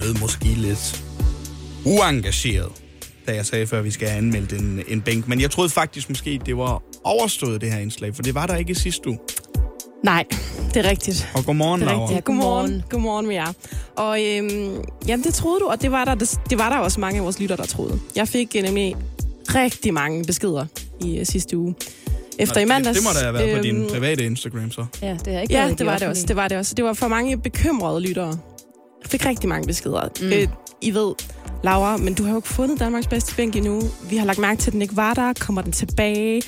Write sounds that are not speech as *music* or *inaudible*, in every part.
lød måske lidt uengageret, da jeg sagde før, at vi skal have anmeldt en, en bænk. Men jeg troede faktisk måske, det var overstået, det her indslag, for det var der ikke i sidste uge. Nej, det er rigtigt. Og godmorgen, Det er Laura. rigtigt. Godmorgen. Godmorgen med jer. Og øhm, jamen, det troede du, og det var, der, det, det var der også mange af vores lytter, der troede. Jeg fik øh, nemlig rigtig mange beskeder i øh, sidste uge. Efter Nå, i mandags... Det, det må da have været på din øhm, private Instagram, så. Ja, det har ikke Ja, det de var det også. Det var det også. Det var for mange bekymrede lyttere. Jeg fik rigtig mange beskeder. Mm. Øh, I ved, Laura, men du har jo ikke fundet Danmarks bedste bænk endnu. Vi har lagt mærke til, at den ikke var der. Kommer den tilbage?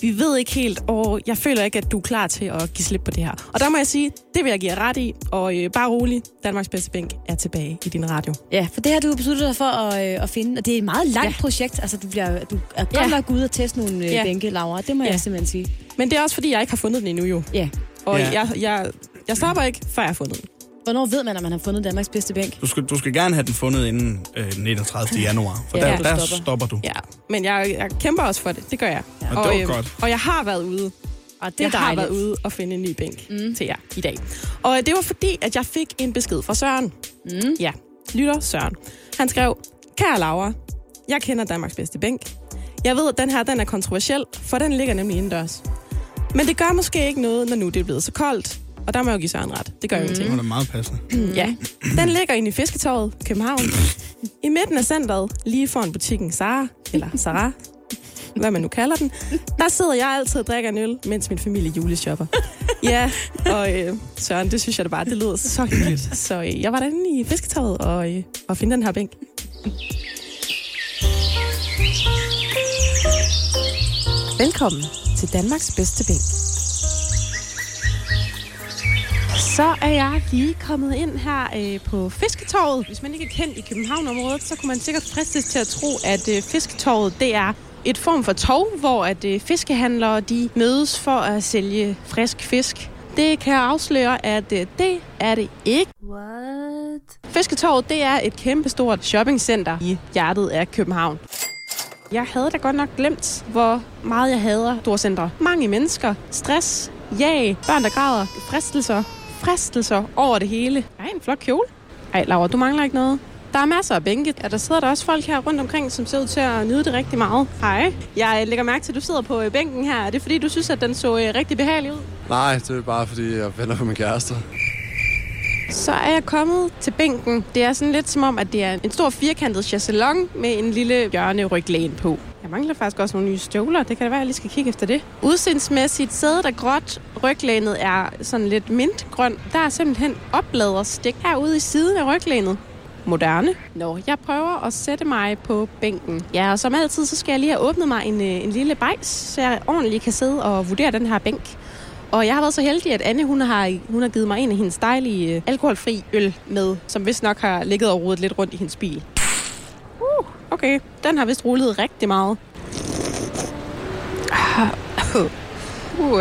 Vi ved ikke helt, og jeg føler ikke, at du er klar til at give slip på det her. Og der må jeg sige, det vil jeg give ret i. Og øh, bare rolig, Danmarks bedste bænk er tilbage i din radio. Ja, for det har du besluttet dig for at, øh, at finde, og det er et meget langt Ja. projekt. Altså, du, bliver, du er godt Ja. nok ude og teste nogle Ja. ja. bænke, Laura. Det må Ja. jeg simpelthen sige. Men det er også, fordi jeg ikke har fundet den endnu jo. Ja. Og Ja. jeg, jeg, jeg stopper ikke, før jeg har fundet den. Hvornår ved man, at man har fundet Danmarks bedste bænk? Du skal, du skal gerne have den fundet inden øh, 39. januar, for Ja, der, der stopper. stopper du. Ja, men jeg, jeg kæmper også for det. Det gør jeg. Og det var øh, godt. og jeg har været ude Og det jeg er har dejligt. været ude og finde en ny bænk mm. til jer i dag. Og det var fordi, at jeg fik en besked fra Søren. Mm. Ja, lytter Søren. Han skrev, Kære Laura, jeg kender Danmarks bedste bænk. Jeg ved, at den her den er kontroversiel, for den ligger nemlig indendørs. Men det gør måske ikke noget, når nu det er blevet så koldt. Og der må jeg jo give Søren ret. Det gør mm. Det ingenting. var da meget passende. Ja. Den ligger inde i Fisketorvet, København. I midten af centret, lige foran butikken Sara, eller Sara, hvad man nu kalder den. Der sidder jeg altid og drikker en øl, mens min familie juleshopper. Ja, og øh, Søren, det synes jeg da bare, det lyder så hyggeligt. Så øh, jeg var derinde i Fisketorvet og, øh, og finde den her bænk. Velkommen til Danmarks bedste bænk. Så er jeg lige kommet ind her øh, på Fisketorvet. Hvis man ikke er kendt i København-området, så kunne man sikkert fristes til at tro, at øh, Fisketorvet det er et form for tog, hvor at øh, fiskehandlere de mødes for at sælge frisk fisk. Det kan jeg afsløre, at øh, det er det ikke. What? Fisketorvet det er et kæmpestort shoppingcenter i hjertet af København. Jeg havde da godt nok glemt, hvor meget jeg hader storcentre. Mange mennesker, stress, jag, børn der græder, fristelser, fristelser over det hele. Ej, en flot kjole. Ej, Laura, du mangler ikke noget. Der er masser af bænke. Ja, der sidder der også folk her rundt omkring, som ser ud til at nyde det rigtig meget. Hej. Jeg lægger mærke til, at du sidder på øh, bænken her. Er det fordi, du synes, at den så øh, rigtig behagelig ud? Nej, det er bare fordi, jeg venter på min kæreste. Så er jeg kommet til bænken. Det er sådan lidt som om, at det er en stor firkantet chaiselong med en lille hjørneryglæn på. Jeg mangler faktisk også nogle nye støvler. Det kan det være, at jeg lige skal kigge efter det. Udsindsmæssigt sædet er gråt. Ryglænet er sådan lidt mintgrøn. Der er simpelthen opladerstik herude i siden af ryglænet. Moderne. Nå, jeg prøver at sætte mig på bænken. Ja, og som altid, så skal jeg lige have åbnet mig en, øh, en lille bajs, så jeg ordentligt kan sidde og vurdere den her bænk. Og jeg har været så heldig, at Anne hun har, hun har givet mig en af hendes dejlige øh, alkoholfri øl med, som vist nok har ligget og rodet lidt rundt i hendes bil. Okay, den har vist rullet rigtig meget. Ah, Uh,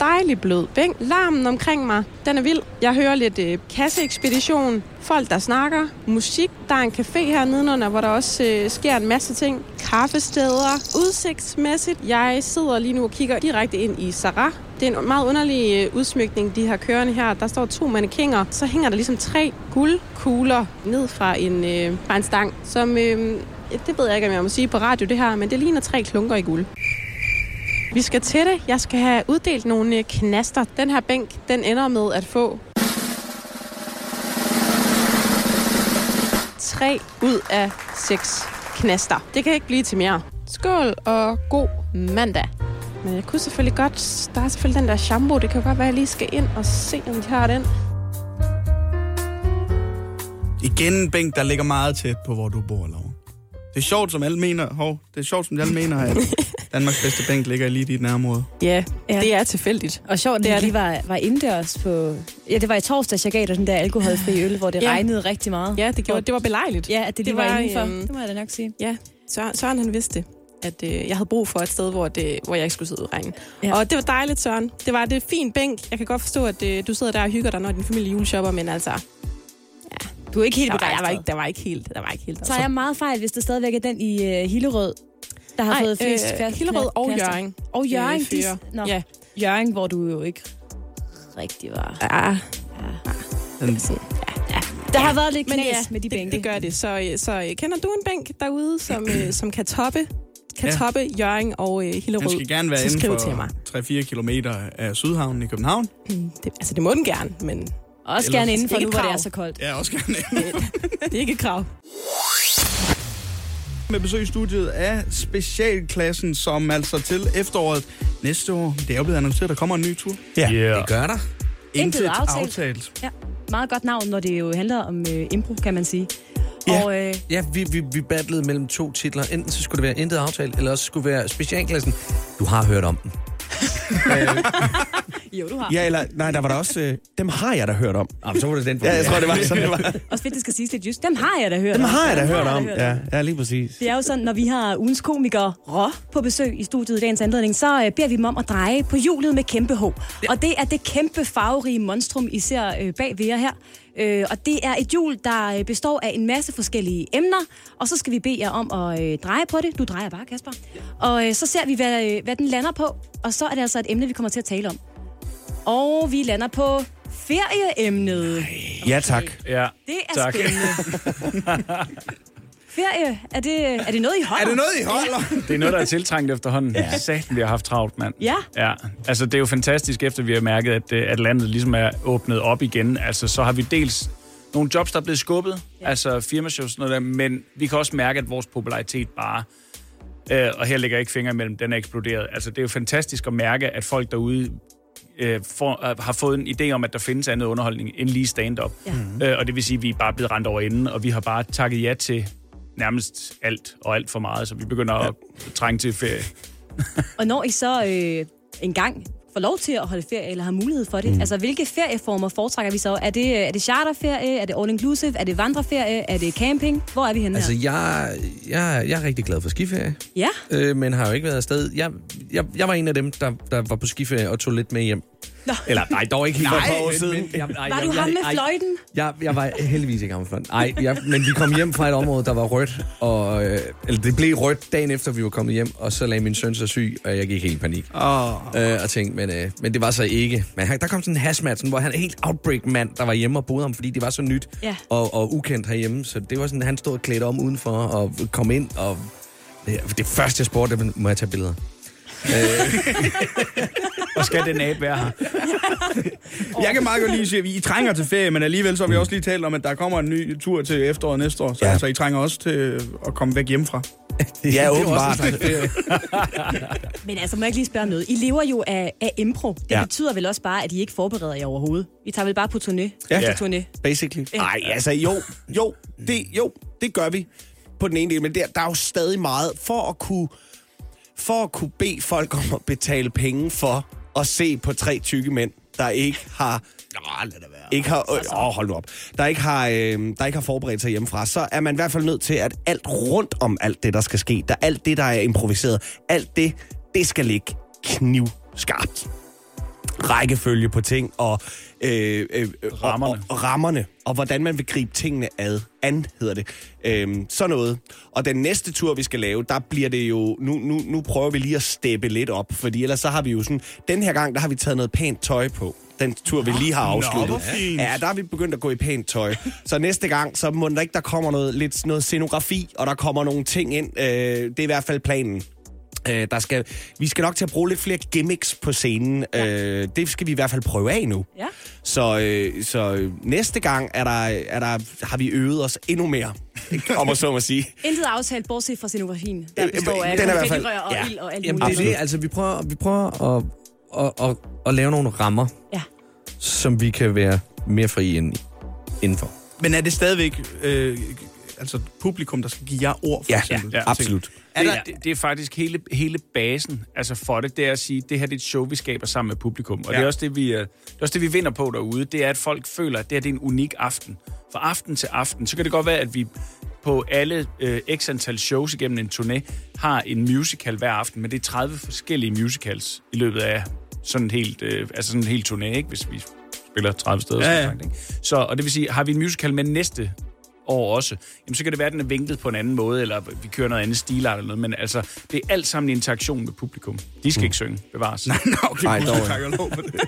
dejlig blød bænk. Larmen omkring mig, den er vild. Jeg hører lidt øh, kasseekspedition, folk der snakker, musik. Der er en café her nedenunder, hvor der også øh, sker en masse ting. Kaffesteder, udsigtsmæssigt. Jeg sidder lige nu og kigger direkte ind i Sarah. Det er en meget underlig øh, udsmykning, de har kørende her. Der står to mannekinger. Så hænger der ligesom tre guldkugler ned fra en, øh, fra en stang, som... Øh, det ved jeg ikke, om jeg må sige på radio det her, men det ligner tre klunker i guld. Vi skal til det. Jeg skal have uddelt nogle øh, knaster. Den her bænk, den ender med at få... tre ud af seks knaster. Det kan ikke blive til mere. Skål og god mandag. Men jeg kunne selvfølgelig godt... Der er selvfølgelig den der shampoo. Det kan jo godt være, at jeg lige skal ind og se, om de har den. Igen en bænk, der ligger meget tæt på, hvor du bor, Laura. Det er sjovt, som alle mener, hov, det er sjovt, som alle mener, at *laughs* Danmarks bedste bænk ligger lige i dit nærområde. Ja, Ja. det er tilfældigt. Og sjovt, Det det er lige var, var indendørs på... Ja, det var i torsdags, jeg gav dig den der alkoholfri øl, hvor det Ja. regnede rigtig meget. Ja, det, gjorde, det var belejligt. Ja, at det lige Det var, var, indenfor. øhm, Det må jeg da nok sige. Ja, Søren, Søren han vidste, at øh, jeg havde brug for et sted, hvor, det, hvor jeg ikke skulle sidde ud i regnen. Ja. Ja. Og det var dejligt, Søren. Det var det fint bænk. Jeg kan godt forstå, at øh, du sidder der og hygger dig, når din familie juleshopper, men altså, Du er ikke helt der var, jeg var begejstret. ikke, der var ikke helt, der var ikke helt. Så er jeg meget fejl, hvis det stadigvæk er den i uh, Hillerød, der har Nej, fået flest øh, kast- Hillerød og knaster. Jørgen. Og Jørgen, øh, de. Nå, Ja. Jørgen, hvor du jo ikke rigtig var. Ja, sådan, ja, ja. Der har været lidt Men knas ja, med de det, bænke. det gør det. Så, øh, så øh, kender du en bænk derude, som, *clears throat* øh, som kan toppe kan Ja. toppe Jørgen og øh, Hillerød, Den skal gerne være inden skriv til mig. for 3-4 kilometer af Sydhavnen i København. Det, altså, det må den gerne, men Også Eller- gerne inden for Ikke nu, hvor det er så koldt. Ja, også gerne *laughs* det er ikke et krav. med besøg i studiet af specialklassen, som altså til efteråret næste år, det er jo blevet annonceret, der kommer en ny tur. Ja, Yeah. det gør der. Intet aftalt. aftalt. Ja, meget godt navn, når det jo handler om øh, impro, kan man sige. Ja. Og øh, Ja, vi, vi, vi battlede mellem to titler. Enten så skulle det være intet aftalt, eller også skulle det være specialklassen. Du har hørt om den. *laughs* jo, du har. Ja, eller, nej, der var der også, øh, dem har jeg da hørt om. Ah, så var det den. Ja, jeg tror, det var sådan, det var. *laughs* Også fedt, det skal siges lidt just. Dem har jeg da hørt Dem om. har jeg da hørt om. Ja, ja, lige præcis. Det er jo sådan, når vi har ugens komikere Rå på besøg i studiet i dagens anledning, så øh, beder vi dem om at dreje på hjulet med kæmpe H. Og det er det kæmpe farverige monstrum, I ser øh, bag ved jer her. Øh, og det er et hjul, der øh, består af en masse forskellige emner, og så skal vi bede jer om at øh, dreje på det. Du drejer bare, Kasper. Og øh, så ser vi, hvad, øh, hvad den lander på, og så er det altså et emne, vi kommer til at tale om. Og vi lander på ferieemnet. Ja, tak. Ja, Det er tak. spændende. *laughs* Ferie, er det, er det noget, I holder? Er det noget, I holder? Det er noget, der er tiltrængt efterhånden. Ja. Satan, vi har haft travlt, mand. Ja. Ja, altså det er jo fantastisk, efter vi har mærket, at, øh, at landet ligesom er åbnet op igen. Altså så har vi dels nogle jobs, der er blevet skubbet, ja. altså firmashows og sådan noget der, men vi kan også mærke, at vores popularitet bare, øh, og her ligger jeg ikke fingre imellem, den er eksploderet. Altså det er jo fantastisk at mærke, at folk derude øh, får, øh, har fået en idé om, at der findes andet underholdning end lige stand-up. Ja. Øh, og det vil sige, at vi er bare blevet rendt over enden, og vi har bare takket ja til nærmest alt og alt for meget, så vi begynder ja. at trænge til ferie. Og når I så øh, en gang får lov til at holde ferie, eller har mulighed for det, mm. altså hvilke ferieformer foretrækker vi så? Er det, er det charterferie? Er det all-inclusive? Er det vandreferie? Er det camping? Hvor er vi henne Altså, her? jeg, jeg, jeg er rigtig glad for skiferie, Ja, øh, men har jo ikke været afsted. Jeg, jeg, jeg var en af dem, der, der var på skiferie og tog lidt med hjem. Nå. Eller nej, dog ikke helt for et par år men- siden. men- jeg, nej, var jeg, du jeg, ham med ej, fløjten? Jeg, jeg var heldigvis ikke ham med fløjten. Nej, jeg, men vi kom hjem fra et område, der var rødt. Og, øh, eller det blev rødt dagen efter, vi var kommet hjem. Og så lagde min søn sig syg, og jeg gik helt i panik. Oh. Øh, og tænkte, men, øh, men det var så ikke. Men han, der kom sådan en hazmat, sådan, hvor han er helt outbreak-mand, der var hjemme og boede ham, fordi det var så nyt Ja. og, og ukendt herhjemme. Så det var sådan, han stod og klædte om udenfor og kom ind. Og det, det første, jeg spurgte, må jeg tage billeder. Og skal den abe være her? *laughs* Jeg kan meget godt lige sige, at I trænger til ferie, men alligevel så har vi også lige talt om, at der kommer en ny tur til efteråret næste år. Så Ja. altså, I trænger også til at komme væk hjemmefra. *laughs* Ja, åbenbart. *laughs* Men altså, må jeg ikke lige spørge noget? I lever jo af, af impro. Det Ja. ja. betyder vel også bare, at I ikke forbereder jer overhovedet. I tager vel bare på turné Ja. efter turné. Basically. Nej, altså jo, jo, det, jo, det gør vi på den ene del, men der, der er jo stadig meget for at kunne for at kunne bede folk om at betale penge for at se på tre tykke mænd, der ikke har Nå, lad det være. ikke har, øh, åh, hold nu op, der ikke har, øh, der ikke har forberedt sig hjemmefra, så er man i hvert fald nødt til, at alt rundt om alt det, der skal ske, der alt det, der er improviseret, alt det, det skal ligge knivskarpt. Rækkefølge på ting og, øh, øh, øh, Rammerne. Og, og, rammerne, og hvordan man vil gribe tingene ad, an hedder det. Øhm, sådan noget. Og den næste tur, vi skal lave, der bliver det jo, nu, nu, nu prøver vi lige at steppe lidt op, fordi ellers så har vi jo sådan, den her gang, der har vi taget noget pænt tøj på. Den tur, vi lige har afsluttet. fint. Ja, der er vi begyndt at gå i pænt tøj. Så næste gang, så må der ikke, der kommer noget, lidt noget scenografi, og der kommer nogle ting ind. Øh, det er i hvert fald planen. Øh, der skal, vi skal nok til at bruge lidt flere gimmicks på scenen. Ja. Øh, det skal vi i hvert fald prøve af nu. Ja. Så, øh, så øh, næste gang er der, er der, har vi øvet os endnu mere, om at så må sige. *laughs* Intet aftalt, bortset fra scenografien, der Øh, består af den er i hvert fald- og ja. ild og alt Jamen, muligt. det er det. Altså, vi prøver, vi prøver at, at, at, at lave nogle rammer, Ja. som vi kan være mere fri ind, indenfor. Men er det stadigvæk øh, altså publikum, der skal give jer ord, for Ja, eksempel? ja, absolut. Er der, det, det er faktisk hele, hele basen altså for det, det er at sige, det her det er et show, vi skaber sammen med publikum. Og ja. det, er også det, vi, øh, det er også det, vi vinder på derude. Det er, at folk føler, at det her det er en unik aften. Fra aften til aften, så kan det godt være, at vi på alle øh, x antal shows igennem en turné har en musical hver aften, men det er 30 forskellige musicals i løbet af sådan en helt, øh, altså sådan en helt turné, ikke? hvis vi spiller 30 steder. Ja, ja. sagt, ikke? Så, og det vil sige, har vi en musical med næste år også, jamen så kan det være, at den er vinklet på en anden måde, eller vi kører noget andet stilart eller noget, men altså, det er alt sammen interaktion med publikum. De skal mm. ikke synge, bevares. *laughs* Nå, okay, Nej, Nej, dog og lov for det.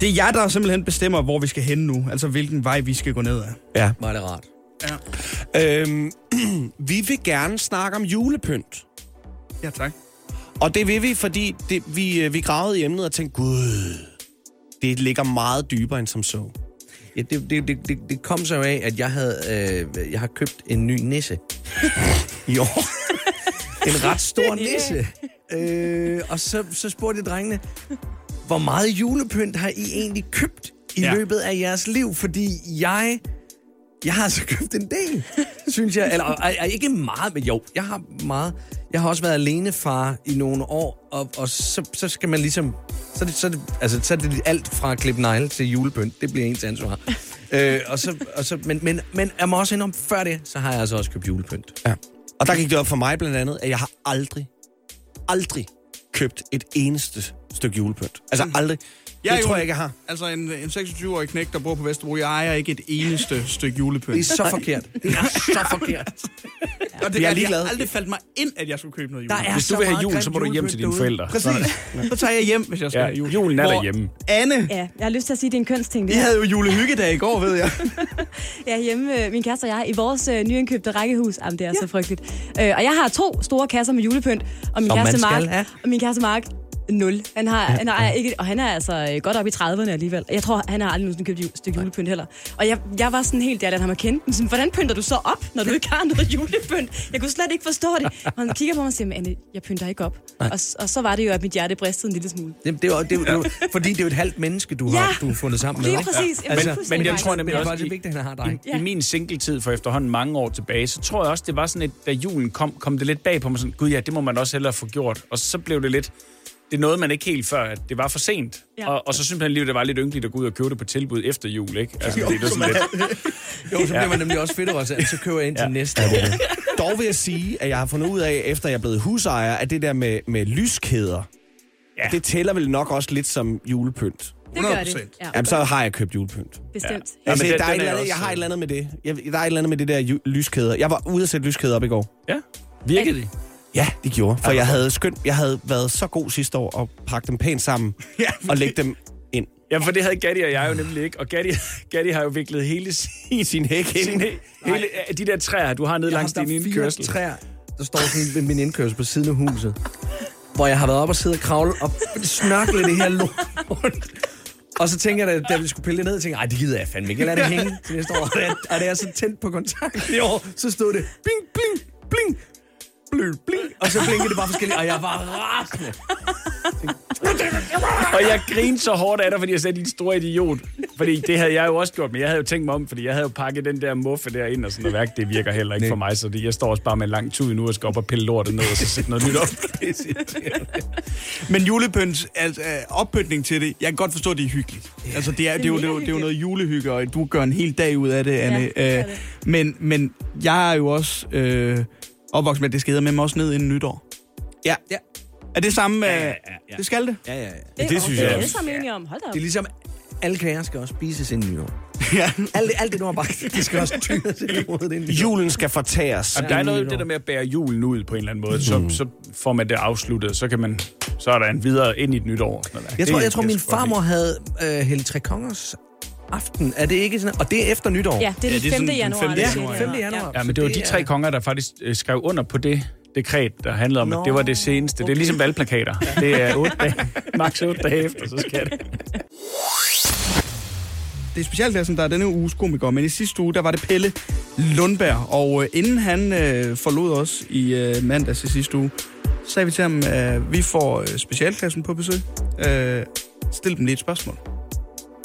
Det er jer, der simpelthen bestemmer, hvor vi skal hen nu. Altså, hvilken vej vi skal gå ned af. Ja. Var det rart. Øhm, *clears throat* vi vil gerne snakke om julepynt. Ja, tak. Og det vil vi, fordi det, vi, øh, vi gravede i emnet og tænkte, gud, det ligger meget dybere end som så. Ja, det, det, det, det, det kom så af, at jeg havde øh, jeg har købt en ny nisse. *laughs* Jo. En ret stor *laughs* nisse. Øh, og så, så spurgte jeg drengene, hvor meget julepynt har I egentlig købt i ja. løbet af jeres liv? Fordi jeg... Jeg har altså købt en del, synes jeg. Eller ej, ej, ikke meget, men jo, jeg har meget. Jeg har også været alene far i nogle år, og, og så, så skal man ligesom... Så er, det, så, er det, altså, så er det alt fra klip negle til julepynt. Det bliver ens ansvar. *laughs* øh, og så, og så, men, men, men jeg må også indrømme, før det, så har jeg altså også købt julepynt. Ja. Og der gik det op for mig blandt andet, at jeg har aldrig, aldrig købt et eneste stykke julepynt. Altså aldrig. Jeg er det jo tror jeg ikke, jeg har. Altså, en, en 26-årig knæk, der bor på Vesterbro, jeg ejer ikke et eneste *laughs* stykke julepynt. Det er så forkert. *laughs* Det er så forkert. Og det Jeg. Jeg aldrig faldt mig ind, at jeg skulle købe noget julepynt. Hvis du vil have jul, så må du hjem til dine forældre. Præcis. Så tager jeg hjem, hvis jeg skal Ja, have jul. julen er Hvor derhjemme. Anne, Ja, jeg har lyst til at sige, at det er en kønsting. Det vi her. havde jo julehyggedag i går, ved jeg. *laughs* Jeg er hjemme, øh, min kæreste og jeg, i vores øh, nyindkøbte rækkehus. Jamen, det er ja. så frygteligt. Øh, og jeg har to store kasser med julepynt, og min kæreste Mark, og min kæreste Mark, nul. Han har, han har ikke, og han er altså øh, godt op i 30'erne alligevel. Jeg tror, han har aldrig nogensinde købt et stykke julepynt heller. Og jeg, jeg var sådan helt der, da han var kendt. Sådan, Hvordan pynter du så op, når du ikke har noget *laughs* julepynt? Jeg kunne slet ikke forstå det. Og han kigger på mig og siger, Anne, jeg pynter ikke op. Og, og, så var det jo, at mit hjerte bristede en lille smule. Det, det, er jo- det, er det, er jo- fordi det er jo et halvt menneske, du Ja. har, du har fundet sammen med. Lige ikke? præcis. Jamen, Altså, det er Men fuldstændig jeg tror Men nemlig det er også, faktisk i, vigtigt, at han har dig. i, i min singletid for efterhånden mange år tilbage, så tror jeg også, det var sådan et, da julen kom, kom det lidt bag på mig sådan, gud ja, det må man også hellere få gjort. Og så blev det lidt, det nåede man ikke helt før, at det var for sent. Ja. Og, og så synes man alligevel, det var lidt ynkeligt at gå ud og købe det på tilbud efter jul, ikke? Altså, fordi det er sådan lidt, *laughs* Jo, så bliver man nemlig også fedt også, så køber jeg ind til Ja. næste. Dog vil jeg sige, at jeg har fundet ud af, efter jeg er blevet husejer, at det der med, med lyskæder, ja. Det tæller vel nok også lidt som julepynt. Det gør det. 100%. Ja, Jamen, så har jeg købt julepynt. bestemt. Ja. Altså, der er et andet, jeg har et eller andet med det. Jeg, der er et eller andet med det der lyskæder. Jeg var ude at sætte lyskæder op i går. ja, virkede det? Ja, det gjorde. For jeg havde skønt, jeg havde været så god sidste år at pakke dem pænt sammen *laughs* Ja, og lægge dem ind. Jamen, for det havde Gatti og jeg jo nemlig ikke. Og Gatti, *laughs* Gatti har jo viklet hele sin... Sin hæk ind. Sin, hele, de der træer, du har nede langs din indkørsel. træer, der står sådan ved min indkørsel på siden af huset, hvor jeg har været op og sidde og kravle og snørkle det her lort. Og så tænker jeg, da, da vi skulle pille det ned, tænker jeg, ej, det gider jeg fandme ikke. Jeg lader det hænge til næste år. Og er, det er så tændt på kontakt i år, så stod det bling, bling, bling, bling, bling. Og så blinkede det bare forskelligt, og jeg var rasende. Og jeg grinede så hårdt af dig, fordi jeg sagde, din store idiot. Fordi det havde jeg jo også gjort, men jeg havde jo tænkt mig om, fordi jeg havde jo pakket den der muffe der ind og sådan noget værk. Det virker heller ikke for mig, så det, jeg står også bare med en lang tud nu og skal op og pille lortet ned og så sætte noget nyt op. Men julepynt, altså øh, oppyntning til det, jeg kan godt forstå, at det er hyggeligt. Altså, det er, det er, jo, det er, jo, det er jo noget julehygge, og du gør en hel dag ud af det, Anne. det er Øh, det. men, men jeg er jo også øh, opvokset med, at det skal med mig også ned inden nytår. Ja. Ja. Er det samme? Ja, ja, ja. Det skal det? Ja, ja, ja. Det, det synes det jeg er alle også. sammen enige om. Hold da op. Det er ligesom, alle kager skal også spises inden nytår. *laughs* Ja. Alt, alt det, du har bagt, det skal også tyres i hovedet inden nytår. Julen skal fortæres. Jamen, der er noget det der med at bære julen ud på en eller anden måde. Så, så får man det afsluttet, så kan man så er der en videre ind i et nyt år. Sådan noget. Jeg Det tror, jeg tror min farmor havde øh, Hellig Tre Kongers aften. Er det ikke sådan? Og det er efter nytår. Ja, det er Ja, den det er 5. sådan den januar. 5. eller Ja, 6. 5. januar. Ja, men det var de tre konger, der faktisk øh, skrev under på det dekret, der handlede om, Nå, at det var det seneste. Det er ligesom valgplakater. Det er otte dage, maks 8 dage efter, så skal det. Det er specialklassen, der er denne uges komiker, men i sidste uge, der var det Pelle Lundberg. Og øh, inden han øh, forlod os i øh, mandags i sidste uge, så sagde vi til ham, at øh, vi får øh, specialklassen på besøg. Øh, stil dem lige et spørgsmål.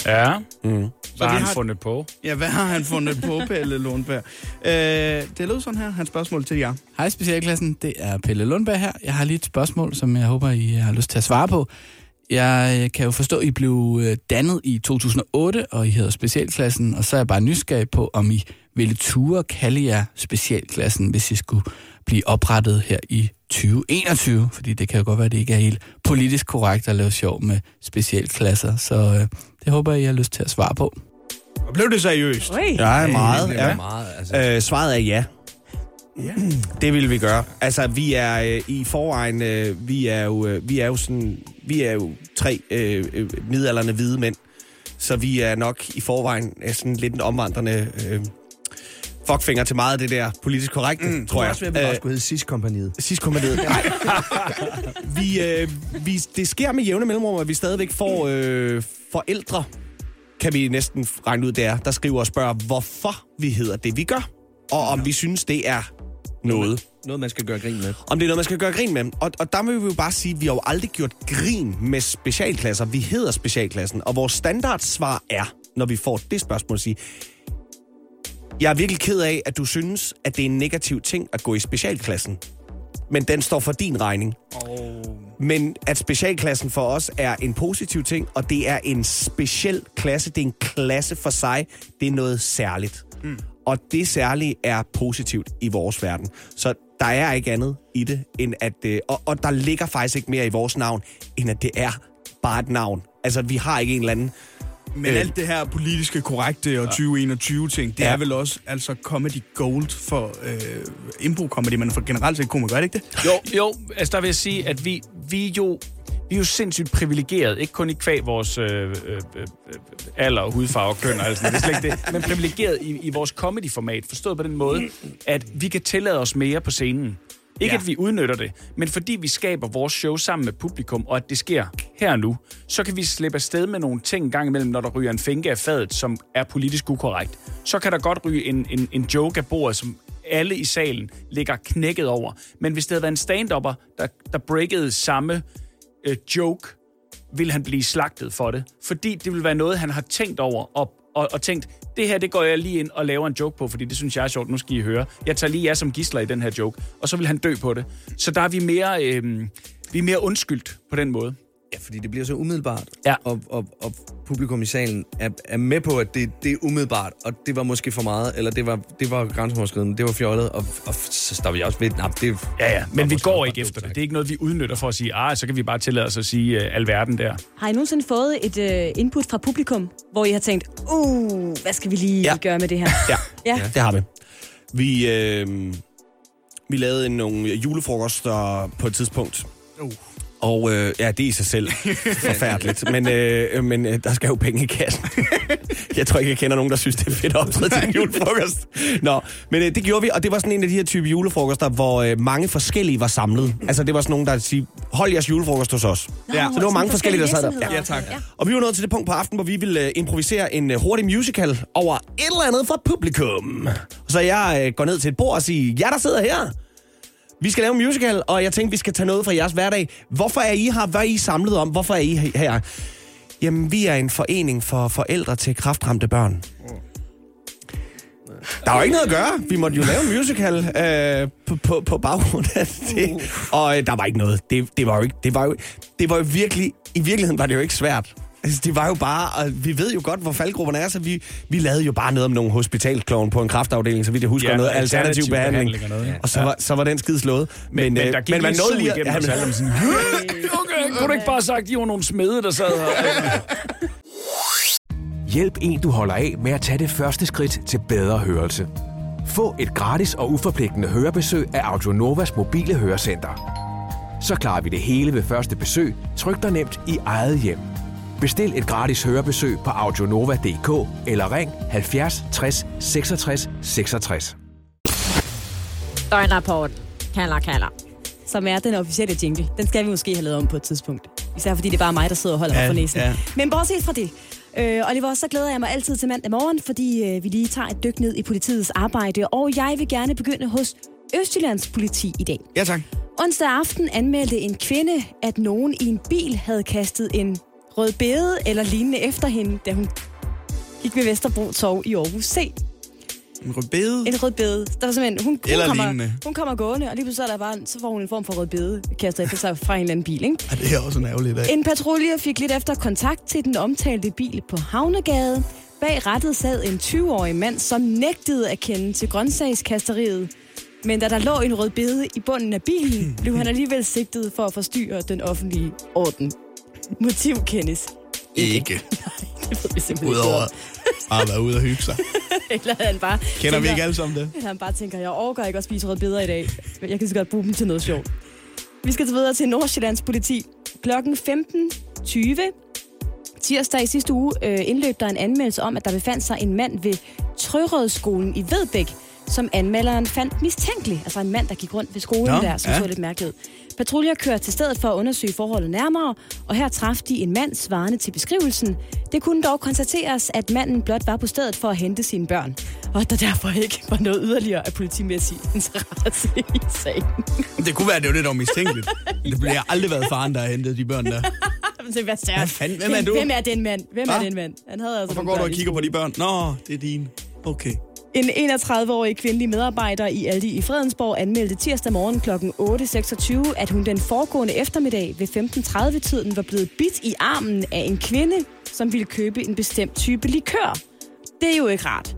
Ja, Mm. hvad har han har- fundet på? Ja, hvad har han fundet på, *laughs* Pelle Lundberg? Øh, det lød sådan her, hans spørgsmål til jer. Hej specialklassen, det er Pelle Lundberg her. Jeg har lige et spørgsmål, som jeg håber, I har lyst til at svare på. Jeg kan jo forstå, at I blev øh, dannet i 2008, og I hedder specialklassen, og så er jeg bare nysgerrig på, om I ville ture kalde jer specialklassen, hvis I skulle blive oprettet her i 2021, fordi det kan jo godt være, at det ikke er helt politisk korrekt at lave sjov med specialklasser, så øh, det håber jeg, I har lyst til at svare på. Og blev det seriøst? Oi. Er meget. Det Ja. er meget, altså. Øh, svaret er ja. Ja. *clears throat* Det vil vi gøre. Altså, vi er øh, i forvejen, øh, vi er jo, øh, vi er jo sådan, vi er jo tre øh, øh, midalderne hvide mænd, Så vi er nok i forvejen øh, sådan lidt en omvandrende øh, fuckfinger til meget af det der politisk korrekte, mm, tror jeg. også, at vi bare skulle hedde SIS-kompaniet. Sidst kompaniet. Nej. *laughs* vi, øh, vi, det sker med jævne mellemrum, at vi stadigvæk får øh, forældre, kan vi næsten regne ud, det er, der skriver og spørger, hvorfor vi hedder det, vi gør. Og om vi synes, det er noget. Noget, man skal gøre grin med. Om det er noget, man skal gøre grin med. Og, og der vil vi jo bare sige, at vi har jo aldrig gjort grin med specialklasser. Vi hedder specialklassen. Og vores standardsvar er, når vi får det spørgsmål, at sige, jeg er virkelig ked af, at du synes, at det er en negativ ting at gå i specialklassen. Men den står for din regning. Men at specialklassen for os er en positiv ting, og det er en speciel klasse. Det er en klasse for sig. Det er noget særligt. Mm. Og det særlige er positivt i vores verden. Så der er ikke andet i det, end at... Øh, og, og der ligger faktisk ikke mere i vores navn, end at det er bare et navn. Altså, vi har ikke en eller anden... Men Øh. alt det her politiske korrekte og 2021-ting, det Ja. er vel også altså comedy gold for øh, impro-comedy, men for generelt set komiker, er det ikke det? Jo, jo, altså der vil jeg sige, at vi, vi jo vi er jo sindssygt privilegeret, ikke kun i kvæg vores øh, øh, øh, alder, hudfarve køn og alt sådan, det er slet ikke det, men privilegeret i, i vores comedy-format, forstået på den måde, at vi kan tillade os mere på scenen. Ikke Ja. at vi udnytter det, men fordi vi skaber vores show sammen med publikum, og at det sker her og nu, så kan vi slippe afsted med nogle ting en gang imellem, når der ryger en finke af fadet, som er politisk ukorrekt. Så kan der godt ryge en, en, en joke af bordet, som alle i salen ligger knækket over. Men hvis det havde været en stand-upper, der, der breakede samme øh, joke, vil han blive slagtet for det. Fordi det vil være noget, han har tænkt over og, og, og tænkt, det her, det går jeg lige ind og laver en joke på, fordi det synes jeg er sjovt, nu skal I høre. Jeg tager lige jer som gisler i den her joke, og så vil han dø på det. Så der er vi mere, øh, vi er mere undskyldt på den måde. Ja, fordi det bliver så umiddelbart. Ja. Og, og, og publikum i salen er, er med på, at det, det er umiddelbart, og det var måske for meget, eller det var, det var grænseoverskridende, det var fjollet, og, og så står vi også ved, nej, det Ja, ja, men vi går ikke efter det. Det er ikke noget, vi udnytter for at sige, ah, så kan vi bare tillade os at sige uh, alverden der. Har I nogensinde fået et øh, input fra publikum, hvor I har tænkt, uh, hvad skal vi lige Ja. ja. gøre med det her? Ja, Ja. det har vi. Vi, øh, vi lavede nogle julefrokoster på et tidspunkt. Uh. Og øh, ja, det er i sig selv *laughs* forfærdeligt. Men, øh, men øh, der skal jo penge i kassen. *laughs* jeg tror ikke, jeg kender nogen, der synes, det er fedt at optræde til en julefrokost. Nå, men øh, det gjorde vi, og det var sådan en af de her type julefrokoster, hvor øh, mange forskellige var samlet. Altså, det var sådan nogen, der siger, hold jeres julefrokost hos os. Nå, så det var mange forskellige, der sad der. Ja, tak. Ja. Og vi var nået til det punkt på aftenen, hvor vi ville øh, improvisere en øh, hurtig musical over et eller andet for publikum. Så jeg øh, går ned til et bord og siger, ja, der sidder her. Vi skal lave en musical, og jeg tænkte, vi skal tage noget fra jeres hverdag. Hvorfor er I her? Hvad er I samlet om? Hvorfor er I he- her? Jamen, vi er en forening for forældre til kraftramte børn. Der var ikke noget at gøre. Vi måtte jo lave en musical øh, på, på, på baggrund af det. Og øh, der var ikke noget. Det, det var jo ikke... Det var jo, det var jo virkelig... I virkeligheden var det jo ikke svært. Altså, det var jo bare... Og vi ved jo godt, hvor faldgrupperne er, så vi, vi lavede jo bare noget om nogle hospitalkloven på en kraftafdeling, så vidt jeg husker, Ja, noget alternativ, alternativ behandling. behandling og noget, ja. Og så var, så var den skid slået. Men, men, øh, der gik man lige nåede lige at- alle, og sådan, okay, kunne du ikke bare have sagt, at de var nogle smede, der sad her? *laughs* Hjælp en, du holder af med at tage det første skridt til bedre hørelse. Få et gratis og uforpligtende hørebesøg af Audionovas mobile hørecenter. Så klarer vi det hele ved første besøg, tryk dig nemt i eget hjem. Bestil et gratis hørebesøg på audionova.dk eller ring 70 60 66 66. Døgnrapporten. Kalder, kalder. Som er den officielle jingle. Den skal vi måske have lavet om på et tidspunkt. Især fordi det er bare mig, der sidder og holder mig Ja, for næsen. ja. Men bortset fra det, øh, Oliver, så glæder jeg mig altid til mandag morgen, fordi øh, vi lige tager et dyk ned i politiets arbejde, og jeg vil gerne begynde hos Østjyllands politi i dag. Ja, tak. Onsdag aften anmeldte en kvinde, at nogen i en bil havde kastet en rød bede eller lignende efter hende, da hun gik ved Vesterbro Torv i Aarhus C. En rødbede. En rød bede. Der var simpelthen, hun, hun, Eller kommer, lignende. hun kommer gående, og lige pludselig er der bare, så får hun en form for rød bede, kastet efter sig fra en eller anden bil. Ikke? Ja, det er også en ærgerlig dag. En patrulje fik lidt efter kontakt til den omtalte bil på Havnegade. Bag rettet sad en 20-årig mand, som nægtede at kende til grøntsagskasteriet. Men da der lå en rød bede i bunden af bilen, blev han alligevel sigtet for at forstyrre den offentlige orden. Motiv kendes. Ikke. *laughs* Det ved vi simpelthen ikke. Udover *laughs* at være ude og hygge sig. *laughs* Eller han bare Kender vi tænker- ikke alle sammen det? Han bare tænker, jeg overgår ikke at spise rød beder i dag. Men Jeg kan så godt bruge dem til noget sjovt. Vi skal til videre til Nordsjællands politi. Klokken 15.20 Tirsdag i sidste uge øh, indløb der en anmeldelse om, at der befandt sig en mand ved Trørødskolen i Vedbæk, som anmelderen fandt mistænkelig. Altså en mand, der gik rundt ved skolen Nå, der, som ja. så lidt mærkeligt ud. Patruljer kørte til stedet for at undersøge forholdet nærmere, og her traf de en mand svarende til beskrivelsen. Det kunne dog konstateres, at manden blot var på stedet for at hente sine børn, og der derfor ikke var noget yderligere af politimæssig interesse i sagen. Det kunne være, at det var lidt om mistænkeligt. Det bliver aldrig været faren, der har hentet de børn der. *laughs* Det var Hvad fanden? Hvem er du? Hvem er den mand? Hvem er Hva? den mand? Han havde altså Hvorfor går du og kigger på de børn? Nå, det er dine. Okay. En 31-årig kvindelig medarbejder i Aldi i Fredensborg anmeldte tirsdag morgen kl. 8.26, at hun den foregående eftermiddag ved 15.30-tiden var blevet bidt i armen af en kvinde, som ville købe en bestemt type likør. Det er jo ikke rart.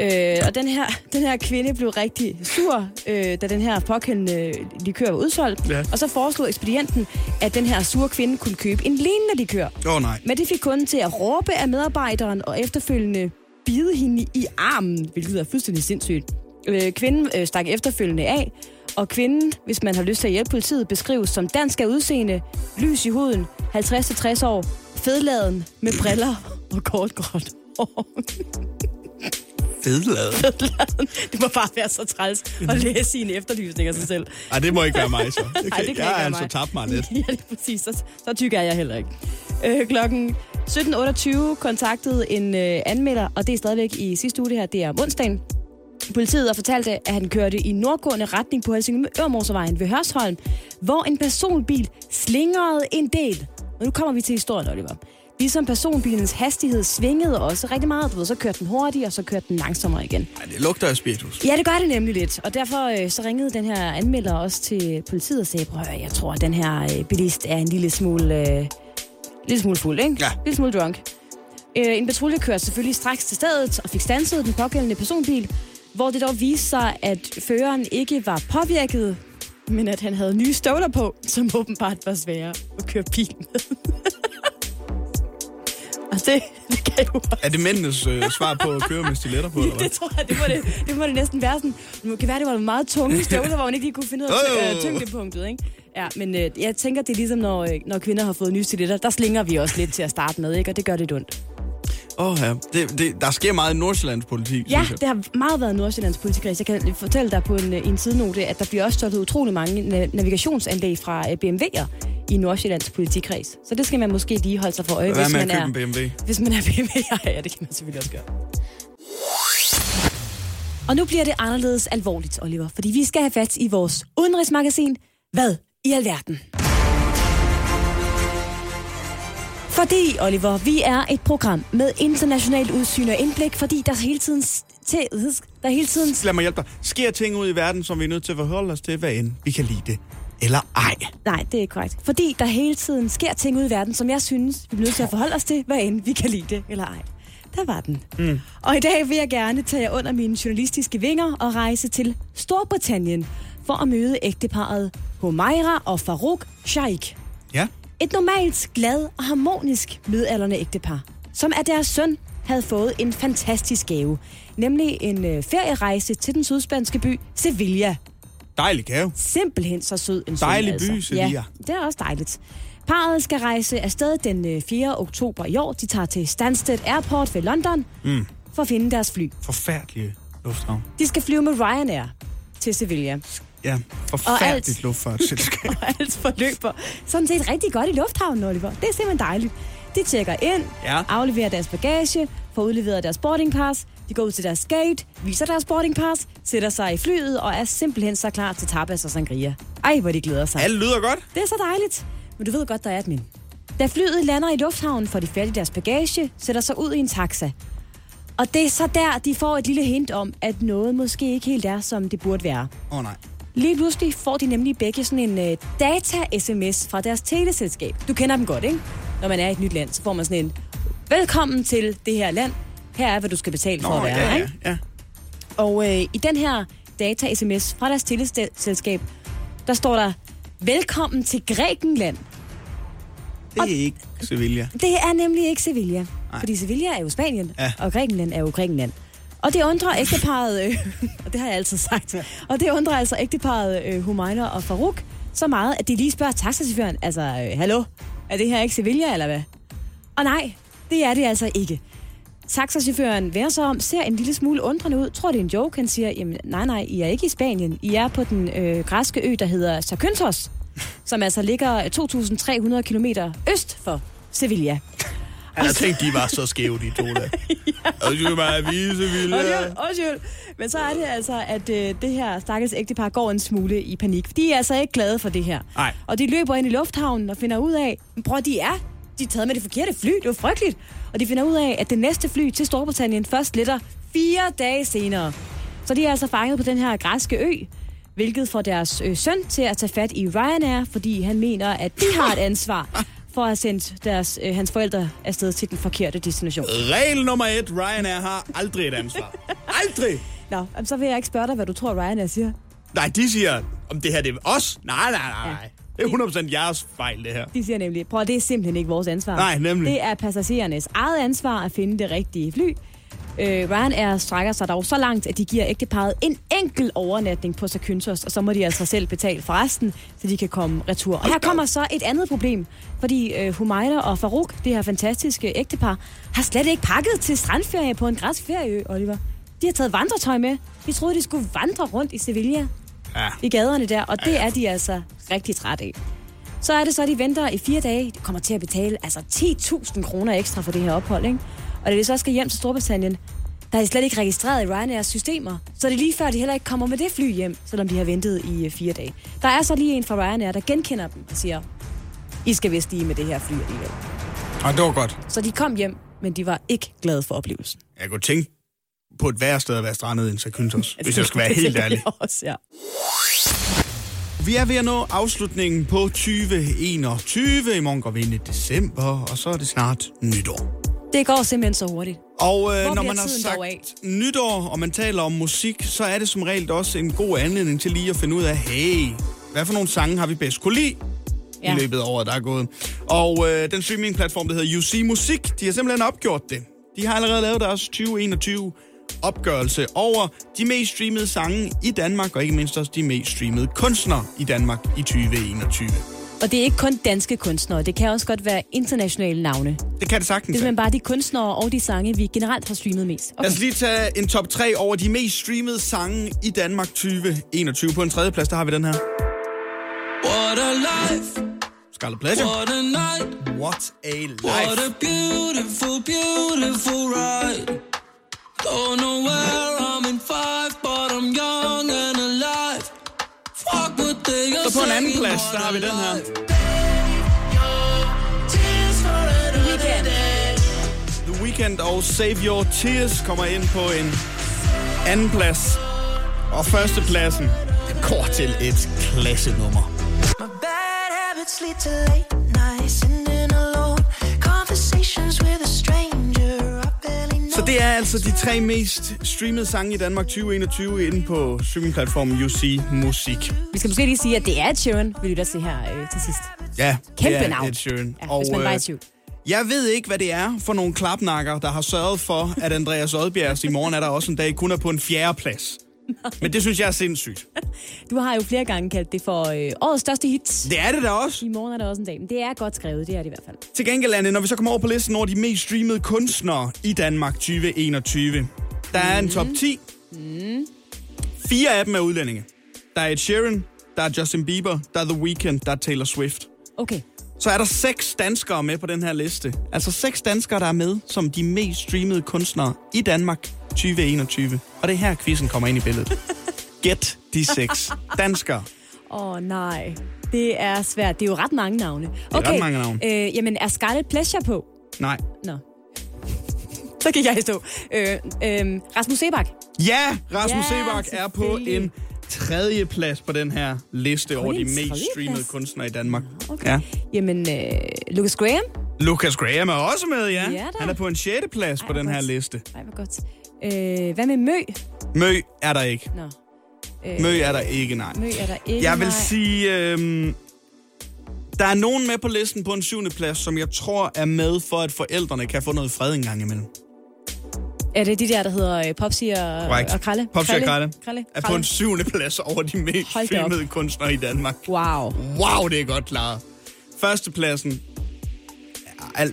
Øh, og den her, den her kvinde blev rigtig sur, øh, da den her påkendende likør var udsolgt. Ja. Og så foreslog ekspedienten, at den her sure kvinde kunne købe en lignende likør. Åh oh, nej. Men det fik kunden til at råbe af medarbejderen og efterfølgende bide hende i armen, hvilket er fuldstændig sindssygt. Øh, kvinden øh, stak efterfølgende af, og kvinden, hvis man har lyst til at hjælpe politiet, beskrives som dansk af udseende, lys i huden, 50-60 år, fedladen med briller og kort gråt hår. Fedladet. Det må bare være så træls at læse sine efterlysning af sig selv. Ej, det må ikke være mig så. Det kan, Ej, det kan jeg ikke være altså mig. tabt mig lidt. *laughs* ja, det er præcis. Så, så tyk er jeg heller ikke. Øh, klokken 17.28 kontaktede en øh, anmelder, og det er stadigvæk i sidste uge, det her, det er om onsdagen. Politiet har fortalt, at han kørte i nordgående retning på Helsingør-motorvejen ved Hørsholm, hvor en personbil slingrede en del. Og nu kommer vi til historien, Oliver. Ligesom personbilens hastighed svingede også rigtig meget, du ved, så kørte den hurtigt, og så kørte den langsommere igen. Ej, det lugter af spiritus. Ja, det gør det nemlig lidt. Og derfor øh, så ringede den her anmelder også til politiet og sagde, prøv jeg tror, at den her øh, bilist er en lille smule, øh, lille smule fuld, ikke? Ja. Lille smule drunk. Øh, en patrulje kørte selvfølgelig straks til stedet og fik stanset den pågældende personbil, hvor det dog viste sig, at føreren ikke var påvirket, men at han havde nye støvler på, som åbenbart var svære at køre bil med. *laughs* og det, det kan jo Er det mændenes øh, svar på at køre med stiletter på, *laughs* eller hvad? det tror jeg, det må det, det, må det næsten være sådan. Det kan være, det var meget tunge *laughs* støvler, hvor man ikke lige kunne finde ud af øh, tyngdepunktet, ikke? Ja, men øh, jeg tænker, det er ligesom, når, øh, når kvinder har fået nye stiletter, der slinger vi også lidt til at starte med, ikke? Og det gør lidt ondt. Åh oh, ja, det, det, der sker meget i Nordsjællands politi, Ja, det har meget været Nordsjællands politikreds. Jeg kan fortælle dig på en, øh, en sidenote, at der bliver også stjålet utrolig mange na- navigationsanlæg fra øh, BMW'er i Nordsjællands politikreds. Så det skal man måske lige holde sig for øje, Hvad hvis man, er, BMW? hvis man er BMW-ejer. *laughs* Ja, det kan man selvfølgelig også gøre. Og nu bliver det anderledes alvorligt, Oliver, fordi vi skal have fat i vores udenrigsmagasin. Hvad i alverden? Fordi, Oliver, vi er et program med internationalt udsyn og indblik, fordi der hele tiden... der hele tiden... Lad mig hjælpe dig. Sker ting ud i verden, som vi er nødt til at forholde os til, hvad end vi kan lide det. Eller ej. Nej, det er korrekt. Fordi der hele tiden sker ting ud i verden, som jeg synes, vi bliver nødt til at forholde os til, hvad end vi kan lide det eller ej. Der var den. Mm. Og i dag vil jeg gerne tage jer under mine journalistiske vinger og rejse til Storbritannien for at møde ægteparet Humaira og Farouk Sheikh. Ja. Et normalt, glad og harmonisk midalderne ægtepar, som af deres søn havde fået en fantastisk gave. Nemlig en øh, ferierejse til den sydspanske by Sevilla. Dejlig gave. Simpelthen så sød en søn, Dejlig altså. by, Sevilla. Ja, det er også dejligt. Parret skal rejse afsted den øh, 4. oktober i år. De tager til Stansted Airport ved London mm. for at finde deres fly. Forfærdelig lufthavn. De skal flyve med Ryanair til Sevilla. Ja, alt- forfærdeligt luftfartsselskab. *laughs* Og alt forløber sådan set rigtig godt i lufthavnen, Oliver. Det er simpelthen dejligt. De tjekker ind, Ja. afleverer deres bagage, får udleveret deres boardingpass, de går ud til deres gate, viser deres boardingpass, sætter sig i flyet og er simpelthen så klar til tapas og sangria. Ej, hvor de glæder sig. Alt lyder godt. Det er så dejligt. Men du ved godt, der er et men. Da flyet lander i lufthavnen, får de fat i deres bagage, sætter sig ud i en taxa. Og det er så der, de får et lille hint om, at noget måske ikke helt er, som det burde være. Åh oh, nej. Lige pludselig får de nemlig begge sådan en uh, data-sms fra deres teleselskab. Du kender dem godt, ikke? Når man er i et nyt land, så får man sådan en, velkommen til det her land. Her er, hvad du skal betale for Nå, at være, ja, ikke? ja, ja. Og øh, i den her data-sms fra deres teleselskab, der står der, velkommen til Grækenland. Det er ikke Sevilla. Det er nemlig ikke Sevilla. Nej. Fordi Sevilla er jo Spanien, ja. og Grækenland er jo Grækenland. Og det undrer ægteparet, øh, *laughs* og det har jeg altid sagt, og det undrer altså ægteparet øh, Humayna og Farouk så meget, at de lige spørger taxachaufføren, altså, øh, hallo, er det her ikke Sevilla, eller hvad? Og nej, det er det altså ikke. Taxachaufføren værer sig om, ser en lille smule undrende ud, tror det er en joke. Han siger, jamen nej, nej, I er ikke i Spanien. I er på den øh, græske ø, der hedder Zakynthos, som altså ligger 2.300 km øst for Sevilla. Jeg havde tænkt, de var så skæve, de to der. *laughs* Og det mig vise. Undskyld, undskyld. Men så er det altså, at øh, det her stakkels ægtepar går en smule i panik. De er altså ikke glade for det her. Nej. Og de løber ind i lufthavnen og finder ud af, bror, de er, de er taget med det forkerte fly. Det var frygteligt. Og de finder ud af, at det næste fly til Storbritannien først letter fire dage senere. Så de er altså fanget på den her græske ø, hvilket får deres øh, søn til at tage fat i Ryanair, fordi han mener, at de har et ansvar *laughs* for at have sendt deres, øh, hans forældre afsted til den forkerte destination. Regel nummer et, Ryanair har aldrig et ansvar. *laughs* Aldrig! Nå, jamen, så vil jeg ikke spørge dig, hvad du tror, Ryanair siger. Nej, de siger, om det her det er os. Nej, nej, nej, nej. Det er 100% jeres fejl, det her. De siger nemlig, prøv at det er simpelthen ikke vores ansvar. Nej, nemlig. Det er passagerernes eget ansvar at finde det rigtige fly. Øh, Ryanair strækker sig dog så langt, at de giver ægteparret en enkel overnatning på Zakynthos, og så må de altså selv betale for resten, så de kan komme retur. Og her kommer så et andet problem, fordi øh, Humayra og Farouk, det her fantastiske ægtepar, har slet ikke pakket til strandferie på en græsk ferieø, Oliver. De har taget vandretøj med. De troede, de skulle vandre rundt i Sevilla Ja. i gaderne der, og det er de altså rigtig trætte af. Så er det så, at de venter i fire dage. De kommer til at betale altså 10.000 kroner ekstra for det her ophold, ikke? Og da de så skal hjem til Storbritannien, der er de slet ikke registreret i Ryanairs systemer. Så det er lige før, de heller ikke kommer med det fly hjem, selvom de har ventet i øh, fire dage. Der er så lige en fra Ryanair, der genkender dem og siger, I skal vist lige med det her fly alligevel. Og det var godt. Så de kom hjem, men de var ikke glade for oplevelsen. Jeg kunne tænke på et værre sted at være strandet end Zakynthos, *laughs* hvis jeg skal være *laughs* helt ærlig. Også, ja. Vi er ved at nå afslutningen på 2021. I morgen går vi ind i december, og så er det snart nytår. Det går simpelthen så hurtigt. Og øh, når man har sagt nytår, og man taler om musik, så er det som regel også en god anledning til lige at finde ud af, hey, hvad for nogle sange har vi bedst kunne lide. Ja. i løbet af året, der er gået. Og øh, den streamingplatform, der hedder UC Musik, de har simpelthen opgjort det. De har allerede lavet deres 2021 opgørelse over de mest streamede sange i Danmark, og ikke mindst også de mest streamede kunstnere i Danmark i 2021. Og det er ikke kun danske kunstnere, det kan også godt være internationale navne. Det kan det sagtens Det er bare de kunstnere og de sange, vi generelt har streamet mest. Lad os lige tage en top 3 over de mest streamede sange i Danmark 2021. På en tredje plads, der har vi den her. What a life, Scarlet Pleasure. what a night, What a life. what a beautiful, beautiful ride. Don't know where I'm in five, but I'm young and alive. Så på en anden plads, der har vi den her. The Weeknd og Save Your Tears kommer ind på en anden plads. Og førstepladsen går til et klassenummer. My bad habits lead to late nights, sitting det er altså de tre mest streamede sange i Danmark 2021 inde på streamingplatformen UC Musik. Vi skal måske lige sige, at det er Ed Sheeran, vi lytter til her øh, til sidst. Ja, Kæmpe det er navn. Ed Sheeran. Ja, hvis man var i øh, tvivl. Jeg ved ikke, hvad det er for nogle klapnakker, der har sørget for, at Andreas Oddbjergs i morgen er der også en dag kun er på en fjerde plads. Men det synes jeg er sindssygt. Du har jo flere gange kaldt det for øh, årets største hits. Det er det da også. I morgen er der også en dag, men det er godt skrevet, det er det i hvert fald. Til gengæld, Anne, når vi så kommer over på listen over de mest streamede kunstnere i Danmark 2021, der er en top 10. Mm. Fire af dem er udlændinge. Der er Ed Sheeran, der er Justin Bieber, der er The Weeknd, der er Taylor Swift. Okay. Så er der seks danskere med på den her liste. Altså seks danskere, der er med som de mest streamede kunstnere i Danmark 2021. Og det er her, quizzen kommer ind i billedet. *laughs* Gæt de seks danskere. Åh oh, nej, det er svært. Det er jo ret mange navne. er ret mange navne. Øh, jamen, er Scarlet Pleasure på? Nej. Nå. *laughs* Så kan jeg stå. Øh, øh, Rasmus Sebak. Ja, Rasmus Ja, Sebak er på en tredje plads på den her liste over de mest streamede plads? kunstnere i Danmark. Okay. Ja. Jamen, øh, Lucas Graham. Lucas Graham er også med, ja. Ja da. Han er på en sjette plads Ej, på den her godt. liste. Nej, hvor godt. Øh, hvad med Mø? Mø er der ikke. Nå. Øh, Mø er der ikke, nej. Mø er der ikke. Jeg vil nej. sige, øhm, der er nogen med på listen på en syvende plads, som jeg tror er med for, at forældrene kan få noget fred en gang imellem. Er det de der, der hedder øh, Popsi og, Korrekt. og Kralle? Popsi og Kralle. Kralle. Er på en syvende plads over de mest streamede kunstnere i Danmark. Wow. Wow, det er godt klaret. Førstepladsen,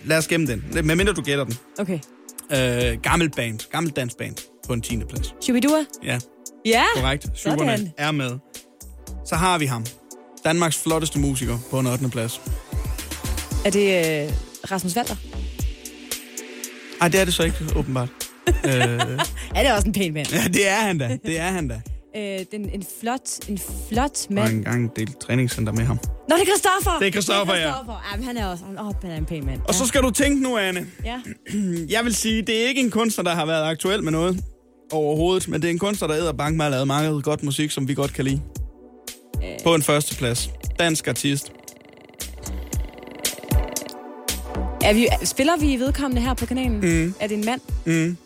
lad os gemme den. Medmindre du gætter den. Okay. Øh, gammel band. Gammel dansk band på en 10. plads. Shubidua? Ja, Ja. korrekt. Superne Sådan. er med. Så har vi ham. Danmarks flotteste musiker på en 8. plads. Er det øh, Rasmus Valder? Ej, det er det så ikke, åbenbart. *laughs* øh, Er det også en pæn mand? ja, det er han da. Det er han da. Øh, den, en flot, en flot mand. engang delt træningscenter med ham. Nå, det er Christoffer! Det er Christoffer, ja. Christoffer. ja. men han er også åh, han er en pæn mand. Og så skal du tænke nu, Anne. Ja. *clears throat* Jeg vil sige, det er ikke en kunstner, der har været aktuel med noget overhovedet, men det er en kunstner, der æder bank med at lave meget godt musik, som vi godt kan lide. På en første plads. Dansk artist. Er vi, spiller vi vedkommende her på kanalen? Mm. Er det en mand? Mm.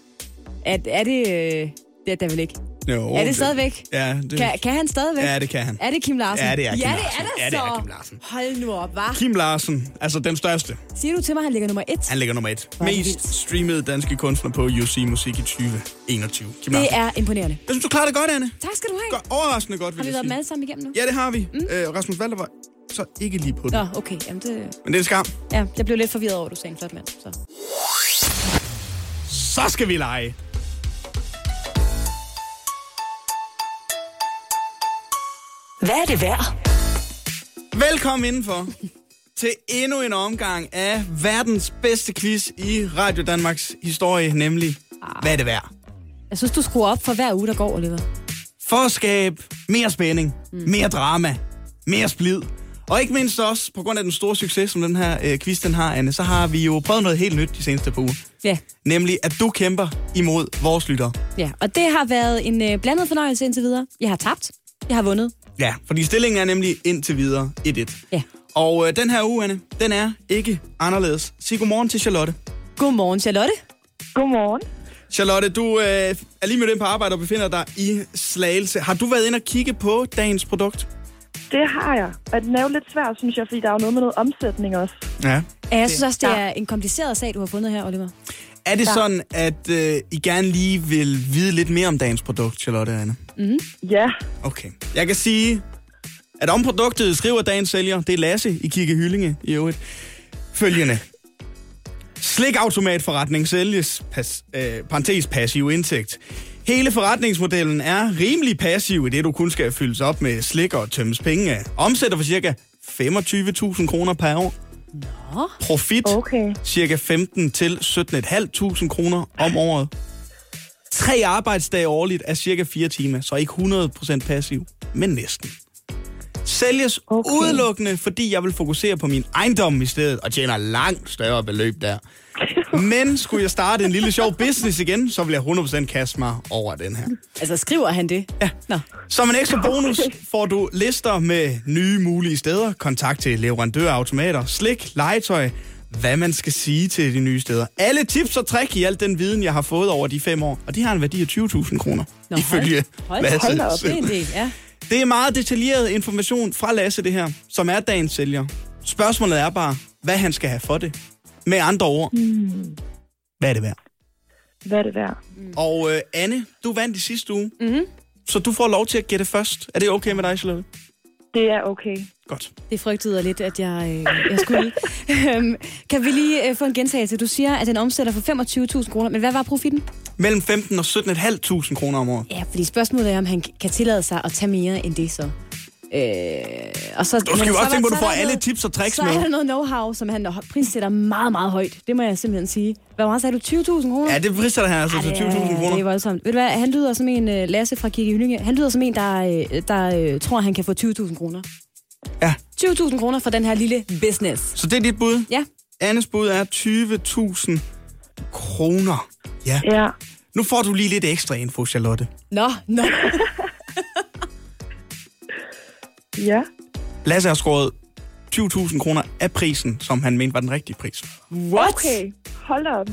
Er, er det... Øh, det er det vel ikke. Jo, er det stadigvæk? Ja, det, Kan, kan han stadigvæk? ja, det kan han. Er det Kim Larsen? Ja, det er Kim ja, Larsen. det er Ja, det det så. er Kim Larsen. Hold nu op, hva'? Kim Larsen, altså den største. Siger du til mig, han ligger nummer et? Han ligger nummer et. Hvor det Mest vildt. streamede danske kunstner på UC Musik i 2021. Kim Det Larsen. er imponerende. Jeg synes, du klarer det godt, Anne. Tak skal du have. Godt, overraskende godt, Har vil vi jeg været alle sammen igennem nu? Ja, det har vi. Mm. Øh, Rasmus Valder var så ikke lige på det. Nå, okay. Jamen, det, Men det er skam. ja, jeg blev lidt forvirret over, at du sagde en flot mand. Så. Så skal vi lege. Hvad er det værd? Velkommen indenfor til endnu en omgang af verdens bedste quiz i Radio Danmarks historie, nemlig Hvad er det værd? Jeg synes, du skruer op for hver uge, der går, Oliver. For at skabe mere spænding, mm. mere drama, mere splid. Og ikke mindst også, på grund af den store succes, som den her øh, quiz den har, Anne, så har vi jo prøvet noget helt nyt de seneste par uger. Ja, Nemlig, at du kæmper imod vores lyttere. ja. Og det har været en øh, blandet fornøjelse indtil videre. Jeg har tabt. Jeg har vundet. Ja, fordi stillingen er nemlig indtil videre 1-1. Ja. Og øh, den her uge, Anne, den er ikke anderledes. Sig godmorgen til Charlotte. Godmorgen, Charlotte. Godmorgen. Charlotte, du øh, er lige mødt ind på arbejde og befinder dig i Slagelse. Har du været inde og kigge på dagens produkt? Det har jeg. Og den er jo lidt svær, synes jeg, fordi der er jo noget med noget omsætning også. Ja. Ja, jeg synes også, det er en kompliceret sag, du har fundet her, Oliver. Er det Ja. sådan, at øh, I gerne lige vil vide lidt mere om dagens produkt, Charlotte og Anne? Ja, Okay. Jeg kan sige, at om produktet skriver dagens sælger, det er Lasse i Kigge Hyllinge i øvrigt, følgende. Slikautomatforretning sælges, pas, øh, parentes passiv indtægt. Hele forretningsmodellen er rimelig passiv i det, du kun skal fyldes op med slik og tømmes penge af. Omsætter for cirka 25.000 kroner per år. Nå. Profit okay. cirka 15 til 17.500 kroner om året. Tre arbejdsdage årligt er cirka 4 timer, så ikke 100% passiv, men næsten. Sælges okay. Udelukkende, fordi jeg vil fokusere på min ejendom i stedet, og tjener langt større beløb der. Men skulle jeg starte en lille sjov business igen, så vil jeg 100% kaste mig over den her. Altså, skriver han det? Ja. Nå. Som en ekstra bonus får du lister med nye mulige steder, kontakt til leverandørautomater, slik, legetøj, hvad man skal sige til de nye steder. Alle tips og trick i alt den viden, jeg har fået over de fem år, og de har en værdi af 20.000 kroner, Nå, ifølge Hold, Lasse hold da op, det er en del, ja. Det er meget detaljeret information fra Lasse, det her, som er dagens sælger. Spørgsmålet er bare, hvad han skal have for det. Med andre ord, Hmm. hvad er det værd? Hvad er det værd? Og øh, Anne, du vandt i sidste uge, Mm-hmm. så du får lov til at gætte først. Er det okay med dig, Charlotte? Det er okay. Godt. Det frygtede jeg lidt, at jeg, øh, jeg skulle. *laughs* Øhm, kan vi lige øh, få en gentagelse? Du siger, at den omsætter for 25.000 kroner, men hvad var profitten? Mellem 15 og 17.500 kroner om året. Ja, fordi spørgsmålet er, om han kan tillade sig at tage mere end det så. Øh, og så Du skal jo så også tænke på, at du så får alle noget- tips og tricks Så med. er der noget know-how, som han prissætter meget, meget højt. Det må jeg simpelthen sige. Hvad meget sagde du? 20.000 kroner? Ja, det prissætter han altså til 20.000 Det er kroner. voldsomt. Ved du hvad, han lyder som en, uh, Lasse fra Kigge Hyllinge, han lyder som en, der, uh, der uh, tror, han kan få 20.000 kroner. Ja. 20.000 kroner for den her lille business. Så det er dit bud? Ja. Annes bud er 20.000 kroner. Ja. Ja. Nu får du lige lidt ekstra info, Charlotte. Nå, nå. *laughs* Ja. Lasse har skåret 20.000 kroner af prisen, som han mente var den rigtige pris. What? Okay, hold da op.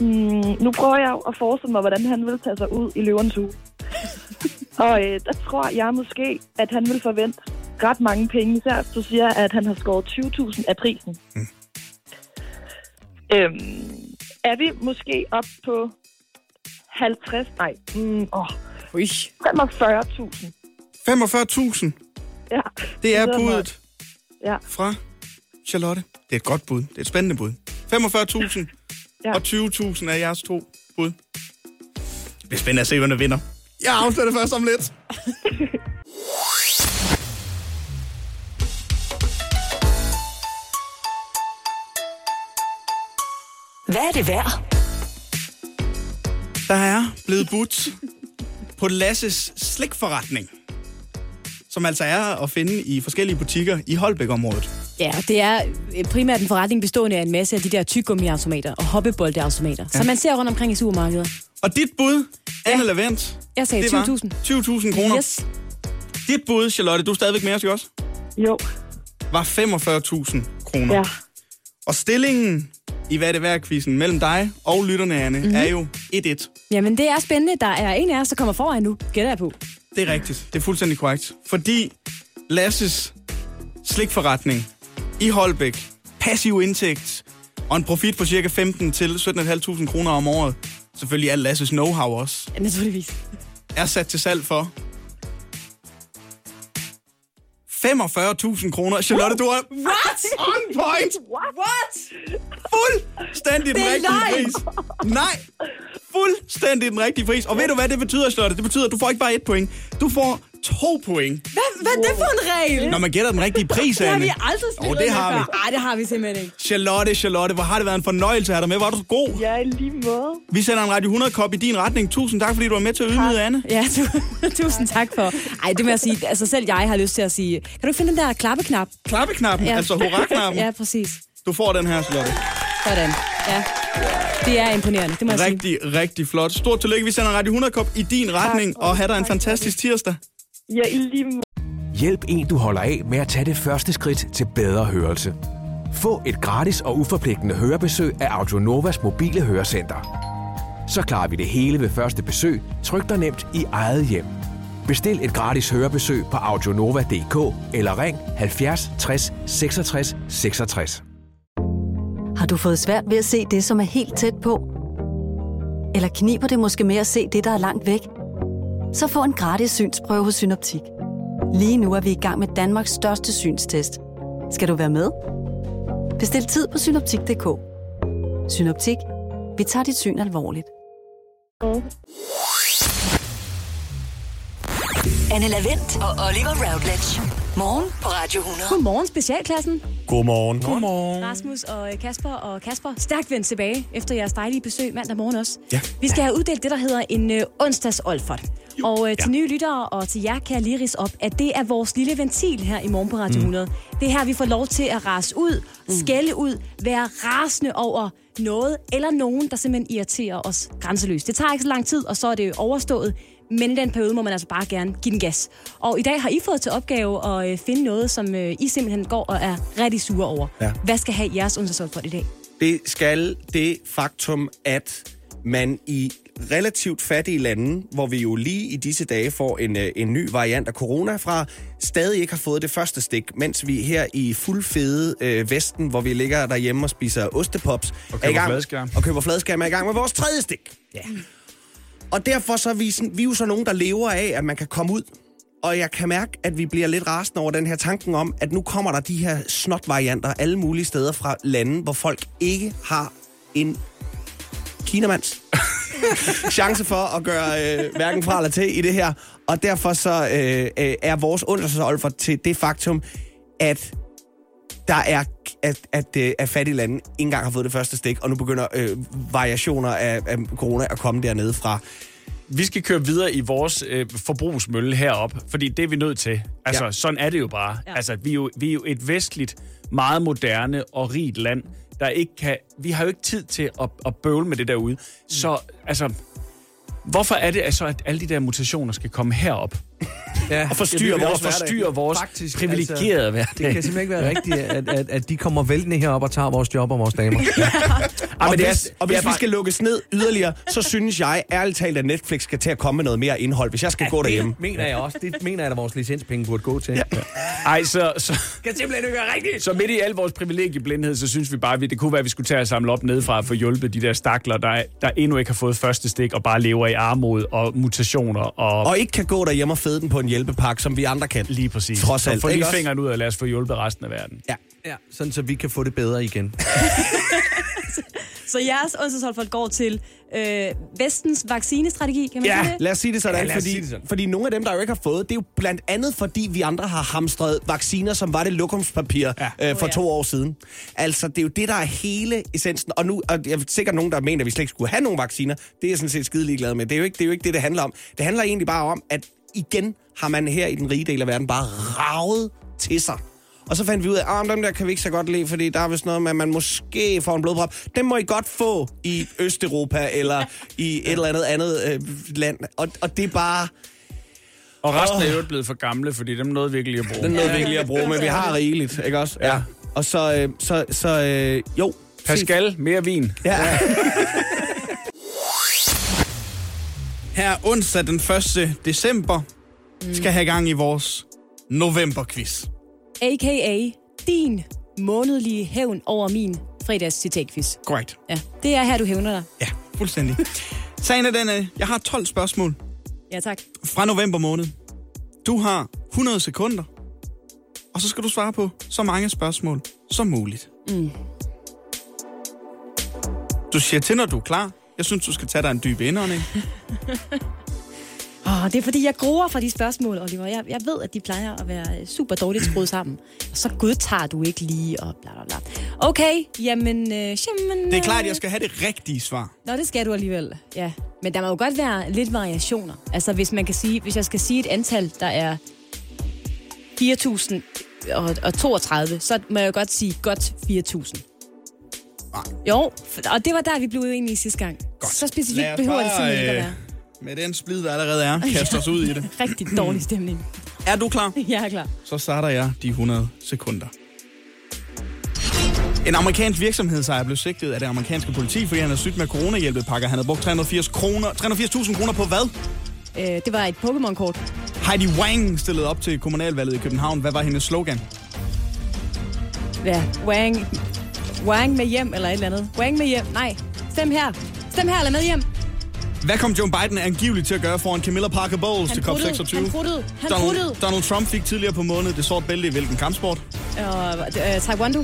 Mm, nu prøver jeg at forestille mig, hvordan han vil tage sig ud i løvernes uge. *laughs* Og øh, der tror jeg måske, at han vil forvente ret mange penge, især hvis du siger, at han har skåret 20.000 af prisen. Mm. Øhm, er vi måske op på 50, nej, mm, Ui. 45.000. 45.000, Ja. det er budet Ja. fra Charlotte, det er et godt bud. Det er et spændende bud. 45.000 Ja. og 20.000 er jeres to bud. Det bliver spændende at se, hvem der vinder. Jeg afslører det først om lidt. Hvad er det værd? Der er blevet budt på Lasses slikforretning, som altså er at finde i forskellige butikker i Holbæk-området. Ja, det er øh, primært en forretning bestående af en masse af de der tyggegummiautomater og hoppeboldeautomater, ja. som man ser rundt omkring i supermarkeder. Og dit bud, Anne Lavent, Jeg sagde det var 20.000. 20.000 kroner. Yes. Dit bud, Charlotte, du er stadigvæk med os, ikke også? Jo. Var 45.000 kroner. Ja. Og stillingen i Hvad er det værd mellem dig og lytterne, Anne, Mhm. mm-hmm. er jo 1-1. Jamen, det er spændende. Der er en af os, der kommer foran nu. Gætter jeg på. Det er rigtigt. Det er fuldstændig korrekt. Fordi Lasses slikforretning i Holbæk, passiv indtægt og en profit på cirka 15 til 17.500 kroner om året, selvfølgelig al Lasses know-how også, Ja, naturligvis. er sat til salg for 45.000 kroner. Charlotte, du er What? on point! What? Fuldstændig den rigtige pris. Nej, fuldstændig den rigtige pris. Og ved du, hvad det betyder, Charlotte? Det betyder, at du får ikke bare et point. Du får to point. Hvad, hvad er det for en regel? Når man gætter den rigtige pris, Det har Anne. vi aldrig spillet det med har vi. før. Ej, det har vi simpelthen ikke. Charlotte, Charlotte, hvor har det været en fornøjelse at have dig med. Var du så god? Ja, i lige måde. Vi sender en Radio 100-kop i din retning. Tusind tak, fordi du var med til at ydmyde Anne. Ja, tu- *laughs* tusind tak for. Ej, det må jeg sige. Altså selv jeg har lyst til at sige. Kan du ikke finde den der klappeknap? Klappeknappen, ja. altså hurra-knappen. *laughs* ja, præcis. Du får den her, Charlotte. Sådan. Ja. Det er imponerende, det må jeg sige. Rigtig, rigtig flot. Stort tillykke. Vi sender en Radio 100-kop i din retning, og have dig en fantastisk tirsdag. Ja, i lige måde. Hjælp en, du holder af med at tage det første skridt til bedre hørelse. Få et gratis og uforpligtende hørebesøg af Audionovas mobile hørecenter. Så klarer vi det hele ved første besøg, tryk dig nemt i eget hjem. Bestil et gratis hørebesøg på audionova.dk eller ring 70 60 66 66. Har du fået svært ved at se det, som er helt tæt på? Eller kniber det måske med at se det, der er langt væk? Så få en gratis synsprøve hos Synoptik. Lige nu er vi i gang med Danmarks største synstest. Skal du være med? Bestil tid på synoptik.dk. Synoptik. Vi tager dit syn alvorligt. Anne Lavendt og Oliver Routledge. Morgen på Radio 100. Godmorgen, specialklassen. Godmorgen. Godmorgen. Rasmus og øh, Kasper og Kasper, stærkt vendt tilbage efter jeres dejlige besøg mandag morgen også. Ja. Vi skal have uddelt det, der hedder en øh, onsdags Olfert. Og øh, til nye lyttere og til jer kan jeg lige rise op, at det er vores lille ventil her i morgen på Radio 100. Det er her, vi får lov til at rase ud, skælde ud, være rasende over noget eller nogen, der simpelthen irriterer os grænseløst. Det tager ikke så lang tid, og så er det overstået. Men i den periode må man altså bare gerne give den gas. Og i dag har I fået til opgave at øh, finde noget, som øh, I simpelthen går og er rigtig sure over. Ja. Hvad skal have jeres onsdagsopford i dag? Det skal det faktum, at man i relativt fattige lande, hvor vi jo lige i disse dage får en, øh, en ny variant af corona fra, stadig ikke har fået det første stik, mens vi her i fuldfede øh, Vesten, hvor vi ligger derhjemme og spiser ostepops, Og er i køber gang, fladskærm. og køber fladskærm, er i gang med vores tredje stik. Ja. Og derfor så er vi, sådan, vi er jo så nogen, der lever af, at man kan komme ud. Og jeg kan mærke, at vi bliver lidt rasende over den her tanken om, at nu kommer der de her snot-varianter alle mulige steder fra lande, hvor folk ikke har en kinamands *laughs* chance for at gøre øh, hverken fra eller til i det her. Og derfor så øh, øh, er vores undersøgelse til det faktum, at der er, at, at, øh, at fattige lande ikke engang har fået det første stik, og nu begynder øh, variationer af, af corona at komme dernede fra. Vi skal køre videre i vores øh, forbrugsmølle herop, fordi det er vi nødt til. Altså, Ja. sådan er det jo bare. Ja. Ja. Altså, vi er, jo, vi er jo et vestligt, meget moderne og rigt land, der ikke kan... Vi har jo ikke tid til at, at bøvle med det derude. Så, altså... Hvorfor er det altså, at alle de der mutationer skal komme herop? Ja, Og forstyrre Det vil vores også hverdag. forstyrre vores Faktisk, privilegerede altså, hverdag. Det kan simpelthen ikke være rigtigt, at, at, at de kommer væltende herop og tager vores job og vores damer. *laughs* Ja. Og, men det er- hvis, og hvis vi bare- skal lukkes ned yderligere, så synes jeg ærligt talt, at Netflix skal til at komme med noget mere indhold, hvis jeg skal gå derhjemme. Det mener jeg også. Det mener jeg, at vores licenspenge burde gå til. Ja. Ej, så, så, kan simpelthen ikke være rigtigt. så midt i al vores privilegieblindhed, så synes vi bare, at det kunne være, at vi skulle tage og samle op nedefra og få hjulpet de der stakler, der, der endnu ikke har fået første stik og bare lever i armod og mutationer. Og, Og ikke kan gå derhjemme og fede den på en hjælpepakke, som vi andre kan. lige præcis. Trods alt, Så få lige fingeren ud og lad os få hjulpet resten af verden. Ja. Ja, sådan så vi kan få det bedre igen. *laughs* Så jeres onsdagsholdfolk går til øh, vestens vaccinestrategi, kan man sige Ja, det? lad os sige det sådan, Ja, lad os fordi, sige det sådan. fordi nogle af dem, der jo ikke har fået, det er jo blandt andet, fordi vi andre har hamstret vacciner, som var det lokumspapir ja. øh, for Oh, ja. to år siden. Altså, det er jo det, der er hele essensen. Og nu og jeg er sikkert nogen, der mener, at vi slet ikke skulle have nogle vacciner. Det er jeg sådan set skide ligeglad med. Det er, jo ikke, det er jo ikke det, det handler om. Det handler egentlig bare om, at igen har man her i den rige del af verden bare ravet til sig. Og så fandt vi ud af, at dem der kan vi ikke så godt lide, fordi der er vist noget med, at man måske får en blodprop. Dem må I godt få i Østeuropa eller i et eller andet andet øh, land. Og, og det er bare... Og resten er jo blevet for gamle, fordi dem nåede virkelig at bruge. Den er noget virkelig at bruge, men vi har rigeligt, ikke også? Ja. Og så, øh, så, så øh, jo. Pascal, mere vin. Ja. *laughs* Her onsdag den 1. december skal have gang i vores novemberquiz. A.k.a. din månedlige hævn over min fredags citatquiz. Korrekt. Ja, det er her, du hævner dig. Ja, fuldstændig. Sagen er den, at jeg har 12 spørgsmål Ja, tak. fra november måned. Du har 100 sekunder, og så skal du svare på så mange spørgsmål som muligt. Mm. Du siger til, når du er klar. Jeg synes, du skal tage dig en dyb indånding. *laughs* Åh, det er fordi, jeg gruer fra de spørgsmål, Oliver. Jeg, jeg ved, at de plejer at være øh, super dårligt skruet sammen. Og så godtager du ikke lige, og bla bla bla. Okay, jamen... Øh, jamen Det er klart, at øh, jeg skal have det rigtige svar. Nå, det skal du alligevel, ja. Men der må jo godt være lidt variationer. Altså, hvis man kan sige, hvis jeg skal sige et antal, der er 4.000 og, og 32, så må jeg jo godt sige godt 4.000. Nej. Jo, og det var der, vi blev uenige sidste gang. Godt. Så specifikt behøver det bare, simpelthen ikke at øh, være. Med den splid, der allerede er, kaste os ud i det. *laughs* Rigtig dårlig stemning. Er du klar? *laughs* Jeg er klar. Så starter jeg de 100 sekunder. En amerikansk virksomhedsejer blev sigtet af det amerikanske politi, fordi han havde sygt med coronahjælpepakker. Han havde brugt 380 kroner, 380.000 kroner på hvad? Øh, det var et Pokémon-kort. Heidi Wang stillede op til kommunalvalget i København. Hvad var hendes slogan? Ja, Wang, Wang med hjem, eller et eller andet. Wang med hjem. Nej, stem her. Stem her, eller med hjem. Hvad kom Joe Biden angiveligt til at gøre foran Camilla Parker Bowles Han til pruttede, COP26? han pruttede, han Donald, pruttede. Donald Trump fik tidligere på måneden det sorte bælte i hvilken kampsport? Og øh, Taekwondo.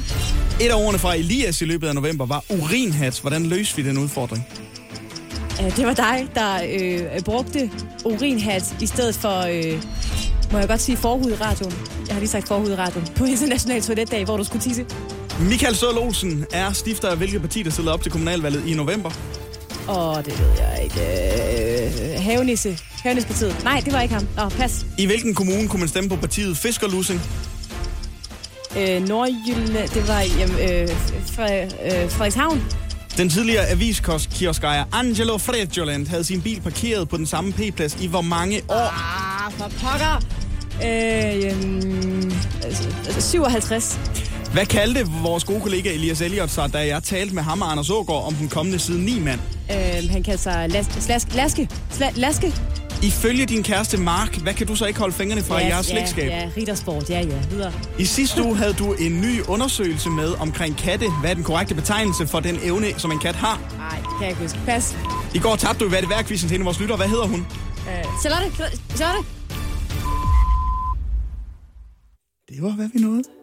Et af ordene fra Elias i løbet af november var urinhats. Hvordan løste vi den udfordring? Øh, det var dig, der øh, brugte urinhat i stedet for, øh, må jeg godt sige, forhud i radioen. Jeg har lige sagt forhud i radioen. På international toiletdag, hvor du skulle tisse. Michael Sødel Olsen er stifter af hvilket parti, der stillede op til kommunalvalget i november? Åh, det ved jeg ikke. Øh, Havenisse. Havenissepartiet. Nej, det var ikke ham. Nå, pas. I hvilken kommune kunne man stemme på partiet Fiskerlussing? Øh, Nordjylland, det var jamen, øh, Fre, øh, Frederikshavn. Den tidligere aviskioskeier Angelo Fredjoland havde sin bil parkeret på den samme P-plads i hvor mange år? Ah, for pokker. Øh, øhm, altså, 57. Hvad kaldte vores gode kollega Elias Elliot sig, da jeg talte med ham og Anders Ågaard om den kommende side 9 mand? Øh, han kaldte sig las, slask, Laske. Sla, laske. Ifølge din kæreste Mark, hvad kan du så ikke holde fingrene fra i jeres slægtskab? Ja, ja, Rittersport. Ja, ja. Videre. I sidste uge havde du en ny undersøgelse med omkring katte. Hvad er den korrekte betegnelse for den evne, som en kat har? Nej, kan jeg ikke huske. Pas. I går tabte du i hvad det til en af vores lyttere. Hvad hedder hun? Øh, Charlotte. Charlotte. Det var, hvad vi nåede.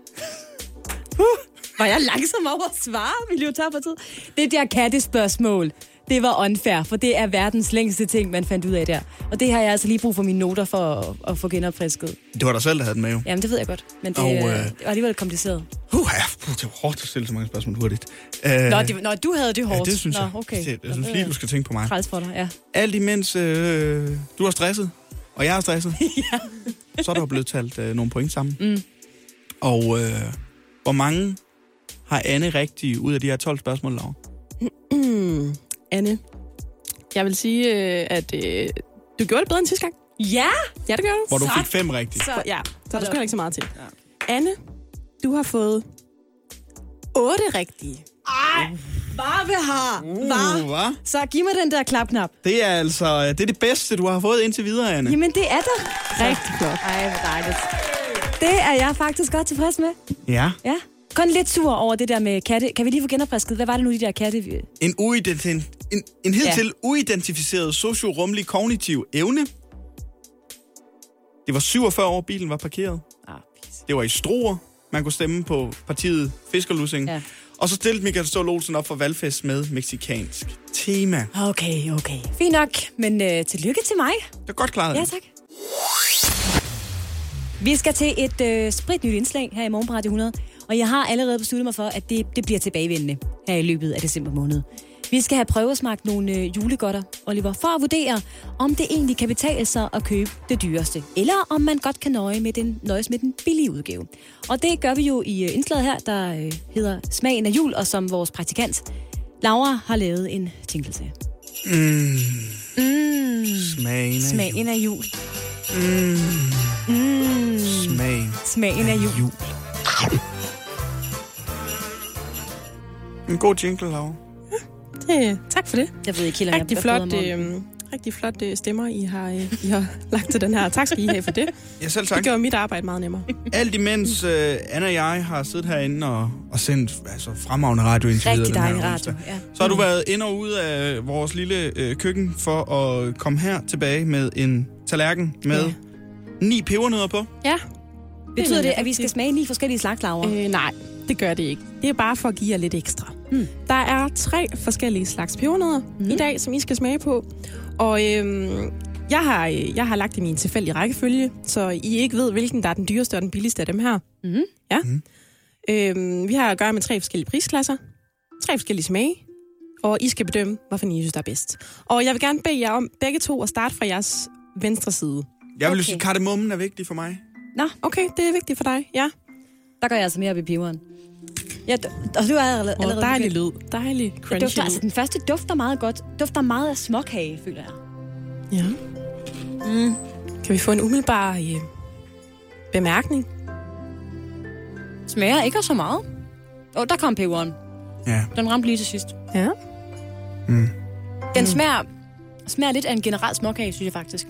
Var jeg langsom over at svare? Tid. Det der kattespørgsmål, det var unfair, for det er verdens længste ting, man fandt ud af der. Og det har jeg altså lige brug for mine noter for at, at få genopfrisket. Det var dig selv, der havde den med jo. Jamen, det ved jeg godt, men det, Og, øh, øh, var alligevel kompliceret. Uh, ja, puh, det var hårdt at stille så mange spørgsmål hurtigt. Uh, Nå, det, nå, du havde det ja, hårdt. det synes nå, jeg. Okay. Det, jeg synes lige, du skal tænke på mig. Træls for dig, ja. Alt imens øh, du er stresset, og jeg er stresset, *laughs* ja. så er der blevet talt øh, nogle point sammen. Mm. Og øh, hvor mange har Anne rigtigt ud af de her 12 spørgsmål, Laura? *clears throat* Anne, jeg vil sige, øh, at øh, du gjorde det bedre end sidste gang. Ja! Ja, det gør du. Hvor du fik fem rigtigt. Så, ja, så er der sgu ikke så meget til. Ja. Anne, du har fået otte rigtige. Ej, vil have. Uh, Var. hva? Så giv mig den der klapknap. Det er altså det, er det bedste, du har fået indtil videre, Anne. Jamen, det er der. Rigtig flot. Ej, hvor dejligt. Det er jeg faktisk godt tilfreds med. Ja. Ja. Kun lidt sur over det der med katte. Kan vi lige få genopfrisket? Hvad var det nu, de der katte... En, uidenti- en, en hidtil ja. uidentificeret sociorumlig kognitiv evne. Det var 47 år, bilen var parkeret. Ah, Det var i Struer. Man kunne stemme på partiet Fiskerlussing. Ja. Og så stillede Michael Ståhl Olsen op for valgfest med meksikansk tema. Okay, okay. Fint nok, men øh, tillykke til mig. Det er godt klaret. Ja, tak. Vi skal til et øh, spritnyt indslag her i Morgen på Radio 100, og jeg har allerede besluttet mig for, at det, det bliver tilbagevendende her i løbet af december måned. Vi skal have prøvesmagt nogle øh, julegodter, Oliver, for at vurdere, om det egentlig kan betale sig at købe det dyreste, eller om man godt kan nøje med den, nøjes med den billige udgave. Og det gør vi jo i øh, indslaget her, der øh, hedder Smagen af jul, og som vores praktikant Laura har lavet en til. Mm. Mm. Smagen af Smagen af jul. Mm. Mm. Smagen. Smagen af jul. jul. En god jingle, Laura. Det, tak for det. Jeg ved ikke helt, om jeg rigtig flot, øh, rigtig flot øh, stemmer, I har, øh, I har *laughs* lagt til den her. Tak skal I have for det. Ja, selv tak. Det gør mit arbejde meget nemmere. *laughs* Alt imens uh, Anna og jeg har siddet herinde og, og sendt altså, fremragende radio indtil videre Rigtig dejlig radio, ja. Så har du været ind og ud af vores lille øh, køkken for at komme her tilbage med en tallerken med Ja. ni pebernødder på. Ja. Betyder det, at vi skal smage ni forskellige slags, Laura? Øh, nej, det gør det ikke. Det er bare for at give jer lidt ekstra. Mm. Der er tre forskellige slags pebernødder mm. i dag, som I skal smage på. Og øhm, jeg, har, øh, jeg har lagt dem i en tilfældig rækkefølge, så I ikke ved, hvilken der er den dyreste og den billigste af dem her. Mm. Ja. Mm. Øhm, vi har at gøre med tre forskellige prisklasser, tre forskellige smage, og I skal bedømme, hvorfor I synes, der er bedst. Og jeg vil gerne bede jer om begge to at starte fra jeres venstre side. Jeg vil Okay. sige, at kardemommen er vigtig for mig. Nå, Okay, det er vigtigt for dig, ja. der går jeg altså mere op i peberen. Ja, og du er allerede, Og allerede dejlig lyd, dejlig Det crunchy dufter, altså, lyd. den første dufter meget godt. Dufter meget af småkage, føler jeg. Ja. Mm. Kan vi få en umiddelbar øh, bemærkning? Smager ikke så meget. Åh, oh, der kom peberen. Ja. Den ramte lige til sidst. Ja. Mm. Den smager, smager lidt af en generel småkage, synes jeg faktisk.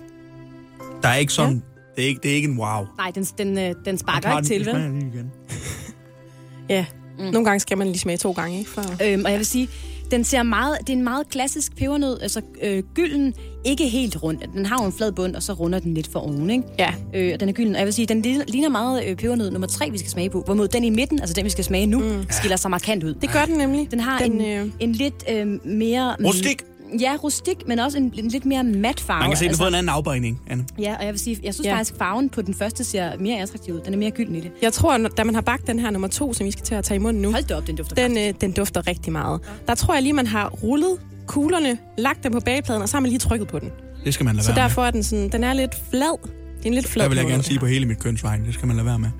Der er ikke sådan... Ja. Det, er ikke, det er ikke en wow. Nej, den, den, øh, den sparker ikke til, vel? igen. *laughs* Ja. Mm. Nogle gange skal man lige smage to gange, ikke? For... Øhm, og jeg vil sige, den ser meget, det er en meget klassisk pebernød, altså øh, gylden, ikke helt rund. Den har jo en flad bund, og så runder den lidt for oven, ikke? Ja. Øh, og den er gylden. Og jeg vil sige, den ligner- ligner meget øh, pebernød nummer tre, vi skal smage på. Hvorimod den i midten, altså den, vi skal smage nu, mm. skiller sig markant ud. Det gør den nemlig. Den har Den, en, øh, en lidt øh, mere... Rustik. Ja, rustik, men også en, en lidt mere mat farve. Man kan se, fået en anden afbøjning, Anne. Ja, og jeg vil sige, jeg synes ja. Ja. faktisk, farven på den første ser mere attraktiv ud. Den er mere gylden i det. Jeg tror, når- da man har bagt den her nummer to, som vi skal til at tage i munden nu, Hold da op, den dufter den, øh, den dufter rigtig meget. Der tror jeg lige, man har rullet kuglerne, lagt dem på bagepladen, og så har man lige trykket på den. Det skal man lade Så være derfor er den sådan, den er lidt flad. Det er en lidt med. flad Der vil jeg gerne sige på hele mit kønsvejen. Det skal man lade være med. *laughs*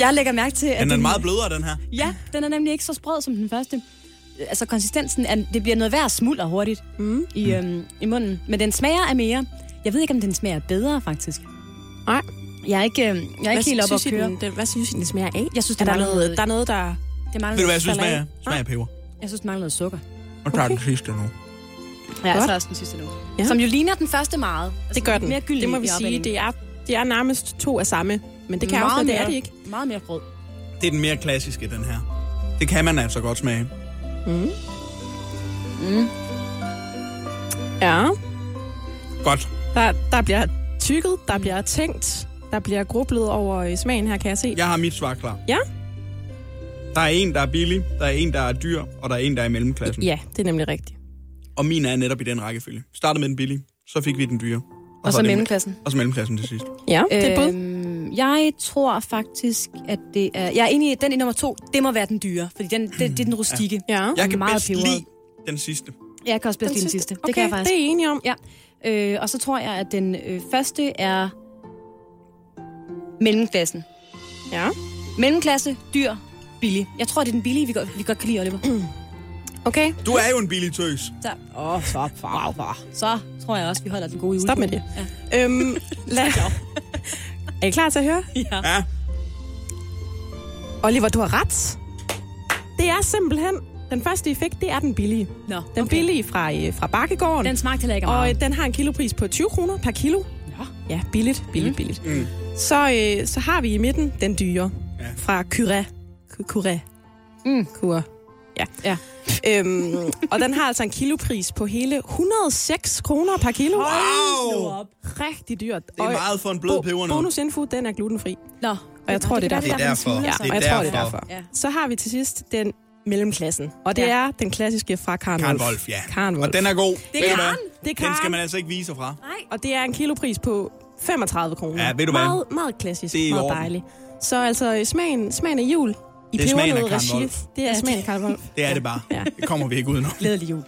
Jeg lægger mærke til, at Den er meget blødere, den her. Ja, den er nemlig ikke så sprød som den første. Altså konsistensen, er, det bliver noget værd smulder hurtigt Mm. i, øhm, i munden. Men den smager af mere. Jeg ved ikke, om den smager bedre, faktisk. Nej. Jeg er ikke, øhm, jeg er Hvad ikke helt oppe at køre. den, den, hvad synes I, den smager af? Jeg synes, er det der, noget, noget- der er noget, der... Det mangler Ved du, hvad jeg synes smager? Smager af peber. Jeg synes, det mangler noget sukker. Og tager Okay. den sidste nu. Ja, jeg Godt. tager også den sidste nu. Ja. Som jo ligner den første meget. Altså, Det gør den. Mere gylden det må vi sige. Det er, det er nærmest to af samme. Men det kan Meget også, det er mere- det ikke. Meget mere brød. Det er den mere klassiske, den her. Det kan man altså godt smage. Mm. Mm. Ja. Godt. Der, der bliver tykket, der bliver tænkt, der bliver grublet over smagen her, kan jeg se. Jeg har mit svar klar. Ja? Der er en, der er billig, der er en, der er dyr, og der er en, der er i mellemklassen. Ja, det er nemlig rigtigt. Og min er netop i den rækkefølge. Startede med den billige, så fik vi den dyre. Og så er det- mellemklassen. Og så mellemklassen til sidst. Ja, det er bud. Jeg tror faktisk, at det er... Jeg er enig i, at den i nummer to, det må være den dyre. Fordi den, det, det er den rustikke. Ja. Jeg kan meget bedst peberet. lide den sidste. Jeg kan også bedst Den lide den sidste. Okay, det kan jeg faktisk. det er I enige om. Ja. Øh, og så tror jeg, at den øh, første er mellemklassen. Ja. Mellemklasse, dyr, billig. Jeg tror, det er den billige, vi godt, vi godt kan lide, Oliver. *clears throat* Okay. Du er jo en billig tøs. Så, åh, så, far, far. så tror jeg også, vi holder den gode jule. Stop med det. Ja. Øhm, lad... *laughs* er I klar til at høre? ja. Ja. Oliver, du har ret. Det er simpelthen... Den første effekt, det er den billige. Nå, Den okay. billige fra, øh, fra Bakkegården. Den smagte heller ikke af og meget. øh, den har en kilopris på 20 kroner per kilo. Ja. Ja, billigt, billigt, mm. billigt. Mm. Så, øh, så har vi i midten den dyre Ja. fra Curé. Curé. Mm. Cura. Ja. Ja. Øhm, og den har altså en kilopris på hele 106 kroner per kilo. Wow! Rigtig dyrt. Det er meget for en blød pebernød. Bonusinfo, den er glutenfri. Nå, Og Og jeg tror, det er derfor. det er Ja, derfor. og jeg Det er tror, det er derfor. Så har vi til sidst den mellemklassen. Og det Ja. er den klassiske fra Karen, Karen Wolf, ja. Karen Wolf. Og den er god. Det Ved er du hvad? Karen. Det er Karen. Den skal man altså ikke vise fra. Og det er en kilopris på 35 kroner. Ja, ved du hvad? Meget, meget klassisk. Det er meget dejligt. Så altså smagen, smagen af jul i Det er smagen af regi. Wolf. Det er smagen af Karen Wolf. *laughs* Det er det bare. Ja. Det kommer vi ikke udenom. Glædelig jul.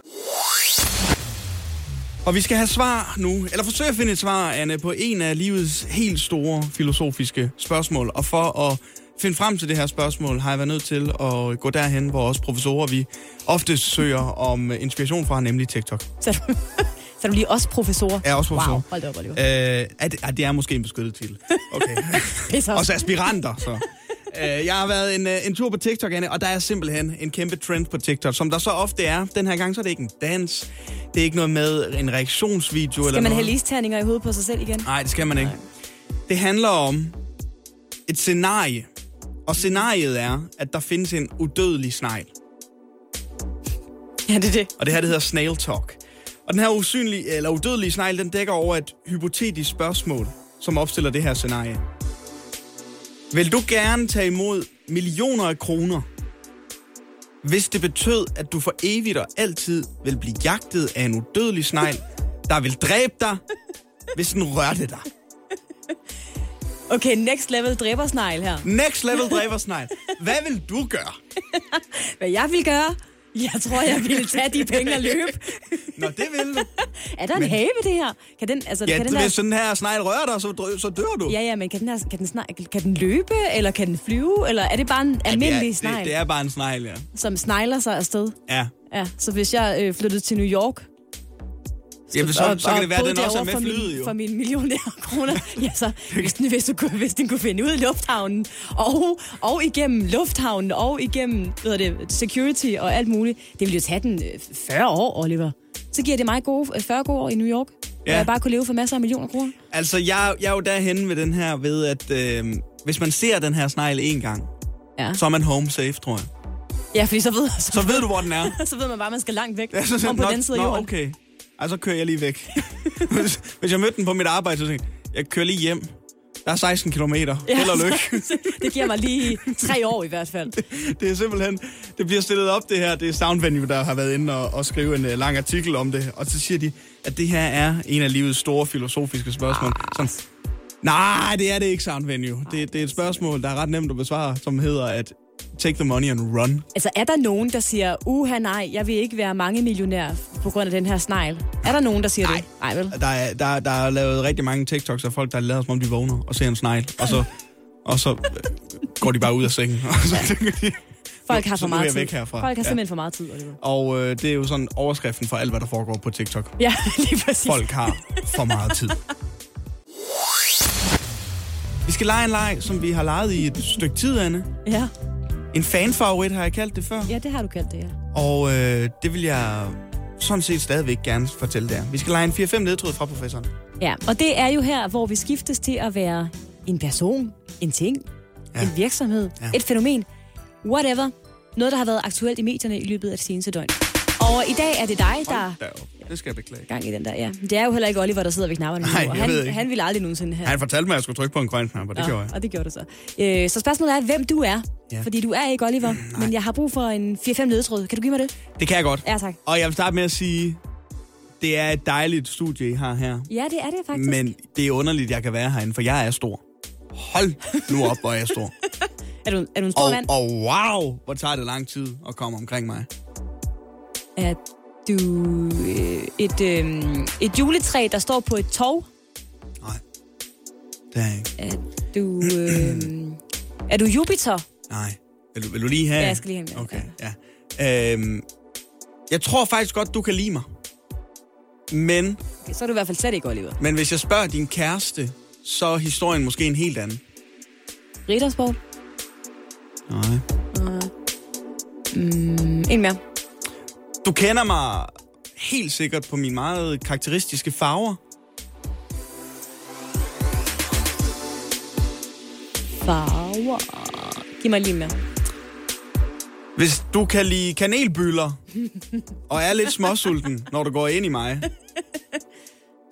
Og vi skal have svar nu, eller forsøge at finde et svar, Anne, på en af livets helt store filosofiske spørgsmål. Og for at finde frem til det her spørgsmål, har jeg været nødt til at gå derhen, hvor også professorer, vi ofte søger om inspiration fra, nemlig TikTok. Så er du, *laughs* så er du lige også professor. Jeg er også professor. Wow, hold da op, Oliver. Øh, er det, er, det er måske en beskyttet titel. Okay. *laughs* Også. også aspiranter, så. Øh, jeg har været en, øh, en tur på TikTok, Anne, og der er simpelthen en kæmpe trend på TikTok, som der så ofte er. Den her gang så er det ikke en dans, det er ikke noget med en reaktionsvideo eller Skal man have noget. listerninger i hovedet på sig selv igen? Nej, det skal man ikke. Det handler om et scenarie. Og scenariet er, at der findes en udødelig snegl. Ja, det er det. Og det her, det hedder Snail Talk. Og den her usynlige, eller udødelige snegl, den dækker over et hypotetisk spørgsmål, som opstiller det her scenarie. Vil du gerne tage imod millioner af kroner, hvis det betød, at du for evigt og altid vil blive jagtet af en udødelig snegl, der vil dræbe dig, hvis den rørte dig? Okay, next level dræbersnegl her. Next level dræbersnegl. Hvad vil du gøre? Hvad jeg vil gøre? Jeg tror, jeg ville tage de penge og løbe. Nå, det vil du. Er der en Men- have ved det her? Kan den, altså, Ja, kan den hvis sådan her snegl rører dig, så, drø- så dør du. Ja, ja, men kan den, her, kan, den snegl, kan den løbe, eller kan den flyve, eller er det bare en almindelig det, er, snegl, det, det er bare en snegl, ja. som snegler sig afsted? Ja. Ja, så hvis jeg øh, flyttede til New York... Jamen, så, så kan det være, at den også er med for flyet, min, jo. For mine millioner kroner. ja, så *laughs* hvis den, hvis, du, kunne- hvis den kunne finde ud i lufthavnen, og, og igennem lufthavnen, og igennem hedder det, security og alt muligt, det ville jo tage den øh, 40 år, Oliver. Så giver det mig gode, øh, 40 gode år i New York, ja. Hvor jeg bare kunne leve for masser af millioner kroner. Altså, jeg, jeg er jo derhen ved den her ved, at øh, hvis man ser den her snegl en gang, Ja. så er man home safe, tror jeg. Ja, fordi så ved, så, Så ved du, hvor den er. *laughs* så ved man bare, at man skal langt væk. Ja, så, om på nå, den side af jorden. okay. Ej, så kører jeg lige væk. hvis, *laughs* hvis jeg mødte den på mit arbejde, så tænkte jeg, jeg kører lige hjem. Der er 16 kilometer. Ja, Held og lykke. *laughs* det giver mig lige tre år i hvert fald. det er simpelthen, det bliver stillet op det her, det er Sound Venue, der har været inde og, og skrive en uh, lang artikel om det, og så siger de, at det her er en af livets store filosofiske spørgsmål. Sådan, nej, det er det ikke Sound Venue. Det, det er et spørgsmål, der er ret nemt at besvare, som hedder at take the money and run. Altså, er der nogen, der siger, uha nej, jeg vil ikke være mange millionær på grund af den her snegl? Er der nogen, der siger det? Nej, vel? Der er, der, der er lavet rigtig mange TikToks af folk, der lader som om de vågner og ser en snegl, og så, og så øh, går de bare ud af sengen. *laughs* Og, så tænker de, Folk har for meget tid. væk herfra. Folk har Ja. simpelthen for meget tid, Oliver. og øh, det er jo sådan overskriften for alt, hvad der foregår på TikTok. Ja, *laughs* lige præcis. Folk har for meget tid. Vi skal lege en leg, som vi har leget i et stykke tid, Anne. Ja. En fanfavorit har jeg kaldt det før. ja, det har du kaldt det, ja. Og øh, det vil jeg sådan set stadigvæk gerne fortælle der. Vi skal lege en 4-5 ledtråd fra professoren. Ja, og det er jo her, hvor vi skiftes til at være en person, en ting, ja. en virksomhed, ja. et fænomen, whatever. Noget, der har været aktuelt i medierne i løbet af det seneste døgn. Og i dag er det dig, der. Det skal jeg beklage. gang i den der, ja. Det er jo heller ikke Oliver, der sidder ved knapperne Nej, nu, han, han ville aldrig nogensinde have. Han fortalte mig, at jeg skulle trykke på en grøn knap, og det Nå, gjorde jeg. Og det gjorde du så. Øh, så spørgsmålet er, hvem du er. Ja. Ja. Fordi du er ikke Oliver, men jeg har brug for en 4-5 ledetråd. Kan du give mig det? Det kan jeg godt. Ja, tak. Og jeg vil starte med at sige, det er et dejligt studie, I har her. Ja, det er det faktisk. Men det er underligt, jeg kan være herinde, for jeg er stor. Hold nu op, hvor jeg er stor. *laughs* Er du, er du en stor og, mand? og wow, hvor tager det lang tid at komme omkring mig. Er du øh, et, øh, et juletræ, der står på et tog? Det er jeg ikke. Er du, øh, er du Jupiter? Nej. Vil du, vil du lige have? Ja, jeg skal lige have Okay, ja. Øhm, jeg tror faktisk godt, du kan lide mig. Men, Okay, så er du i hvert fald slet ikke Oliver. men hvis jeg spørger din kæreste, så er historien måske en helt anden. Riddersport? Nej. Mm, en mere. Du kender mig helt sikkert på mine meget karakteristiske farver. Farver. Giv mig lige mere. Hvis du kan lide kanelbyller, og er lidt småsulten, når du går ind i mig,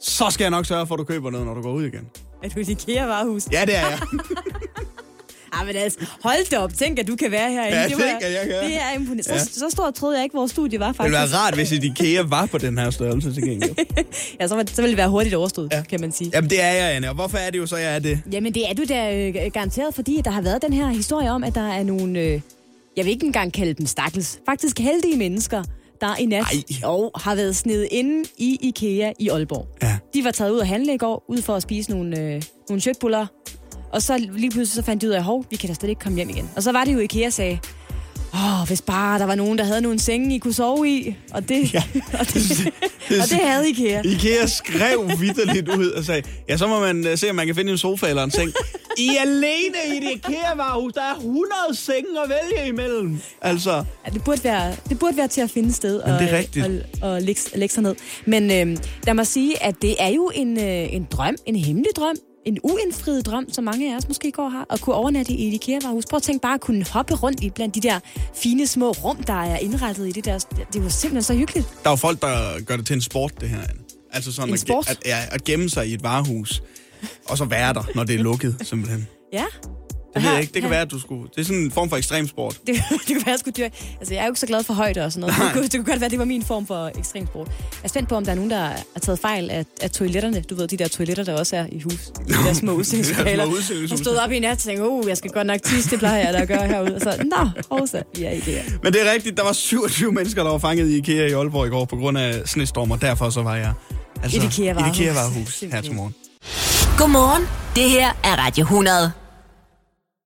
så skal jeg nok sørge for, at du køber noget, når du går ud igen. Er du et IKEA-varehus? Ja, det er jeg. *laughs* Ah, men altså, hold da op. Tænk, at du kan være herinde. Ja, det, var- jeg kan. det er imponerende. Så, Ja. så stort troede jeg ikke, vores studie var Det faktisk. ville være rart, hvis et IKEA var på den her størrelse til gengæld. *laughs* Ja, så, var- så ville det være hurtigt overstået, ja. kan man sige. Jamen, det er jeg, Anne. Og hvorfor er det jo så, jeg er det? Jamen, det er du da øh, garanteret, fordi der har været den her historie om, at der er nogle, øh, jeg vil ikke engang kalde dem stakkels, faktisk heldige mennesker, der i nat og har været snedet inde i IKEA i Aalborg. Ja. De var taget ud at handle i går, ud for at spise nogle, øh, nogle og så lige pludselig så fandt de ud af, hov, vi kan da slet ikke komme hjem igen. Og så var det jo IKEA sagde, åh, hvis bare der var nogen, der havde nogle senge, I kunne sove i. Og det, ja. *laughs* og det, *laughs* og det havde IKEA. IKEA skrev vidderligt ud og sagde, ja, så må man øh, se, om man kan finde en sofa eller en seng. I er alene i et IKEA-varehus. Der er 100 senge at vælge imellem. Altså, Ja, det, burde være, det burde være til at finde sted og, det er rigtigt. og, og, og lægge, lægge sig ned. Men øh, lad mig sige, at det er jo en, øh, en drøm, en hemmelig drøm, en uindfriet drøm, som mange af os måske går har, at kunne overnatte i et IKEA-varehus. Prøv at tænke bare at kunne hoppe rundt i blandt de der fine små rum, der er indrettet i det der. Det jo simpelthen så hyggeligt. der er jo folk, der gør det til en sport, det her. Altså sådan En at, sport? At, ja, at gemme sig i et varehus, og så være der, når det er lukket, simpelthen. Ja. Det ved jeg ikke. Det kan være, at du skulle... Det er sådan en form for ekstremsport. *laughs* Det, det kan være, jeg skulle dyr. Altså, jeg er jo ikke så glad for højde og sådan noget. Det kunne, det kunne godt være, at det var min form for ekstremsport. Jeg er spændt på, om der er nogen, der har taget fejl af, af toiletterne. Du ved, de der toiletter, der også er i hus. De der små *laughs* udstillingslokaler. Jeg stod op i nat og tænkte, oh, jeg skal godt nok tisse, det plejer jeg da at gøre herude. Og så, nå, Rosa, vi er i det her. Men det er rigtigt, der var 27 mennesker, der var fanget i IKEA i Aalborg i går på grund af snestorm, og derfor så var jeg... Altså, Et IKEA-varehus. IKEA-varehus her til morgen. Godmorgen. Det her er Radio 100.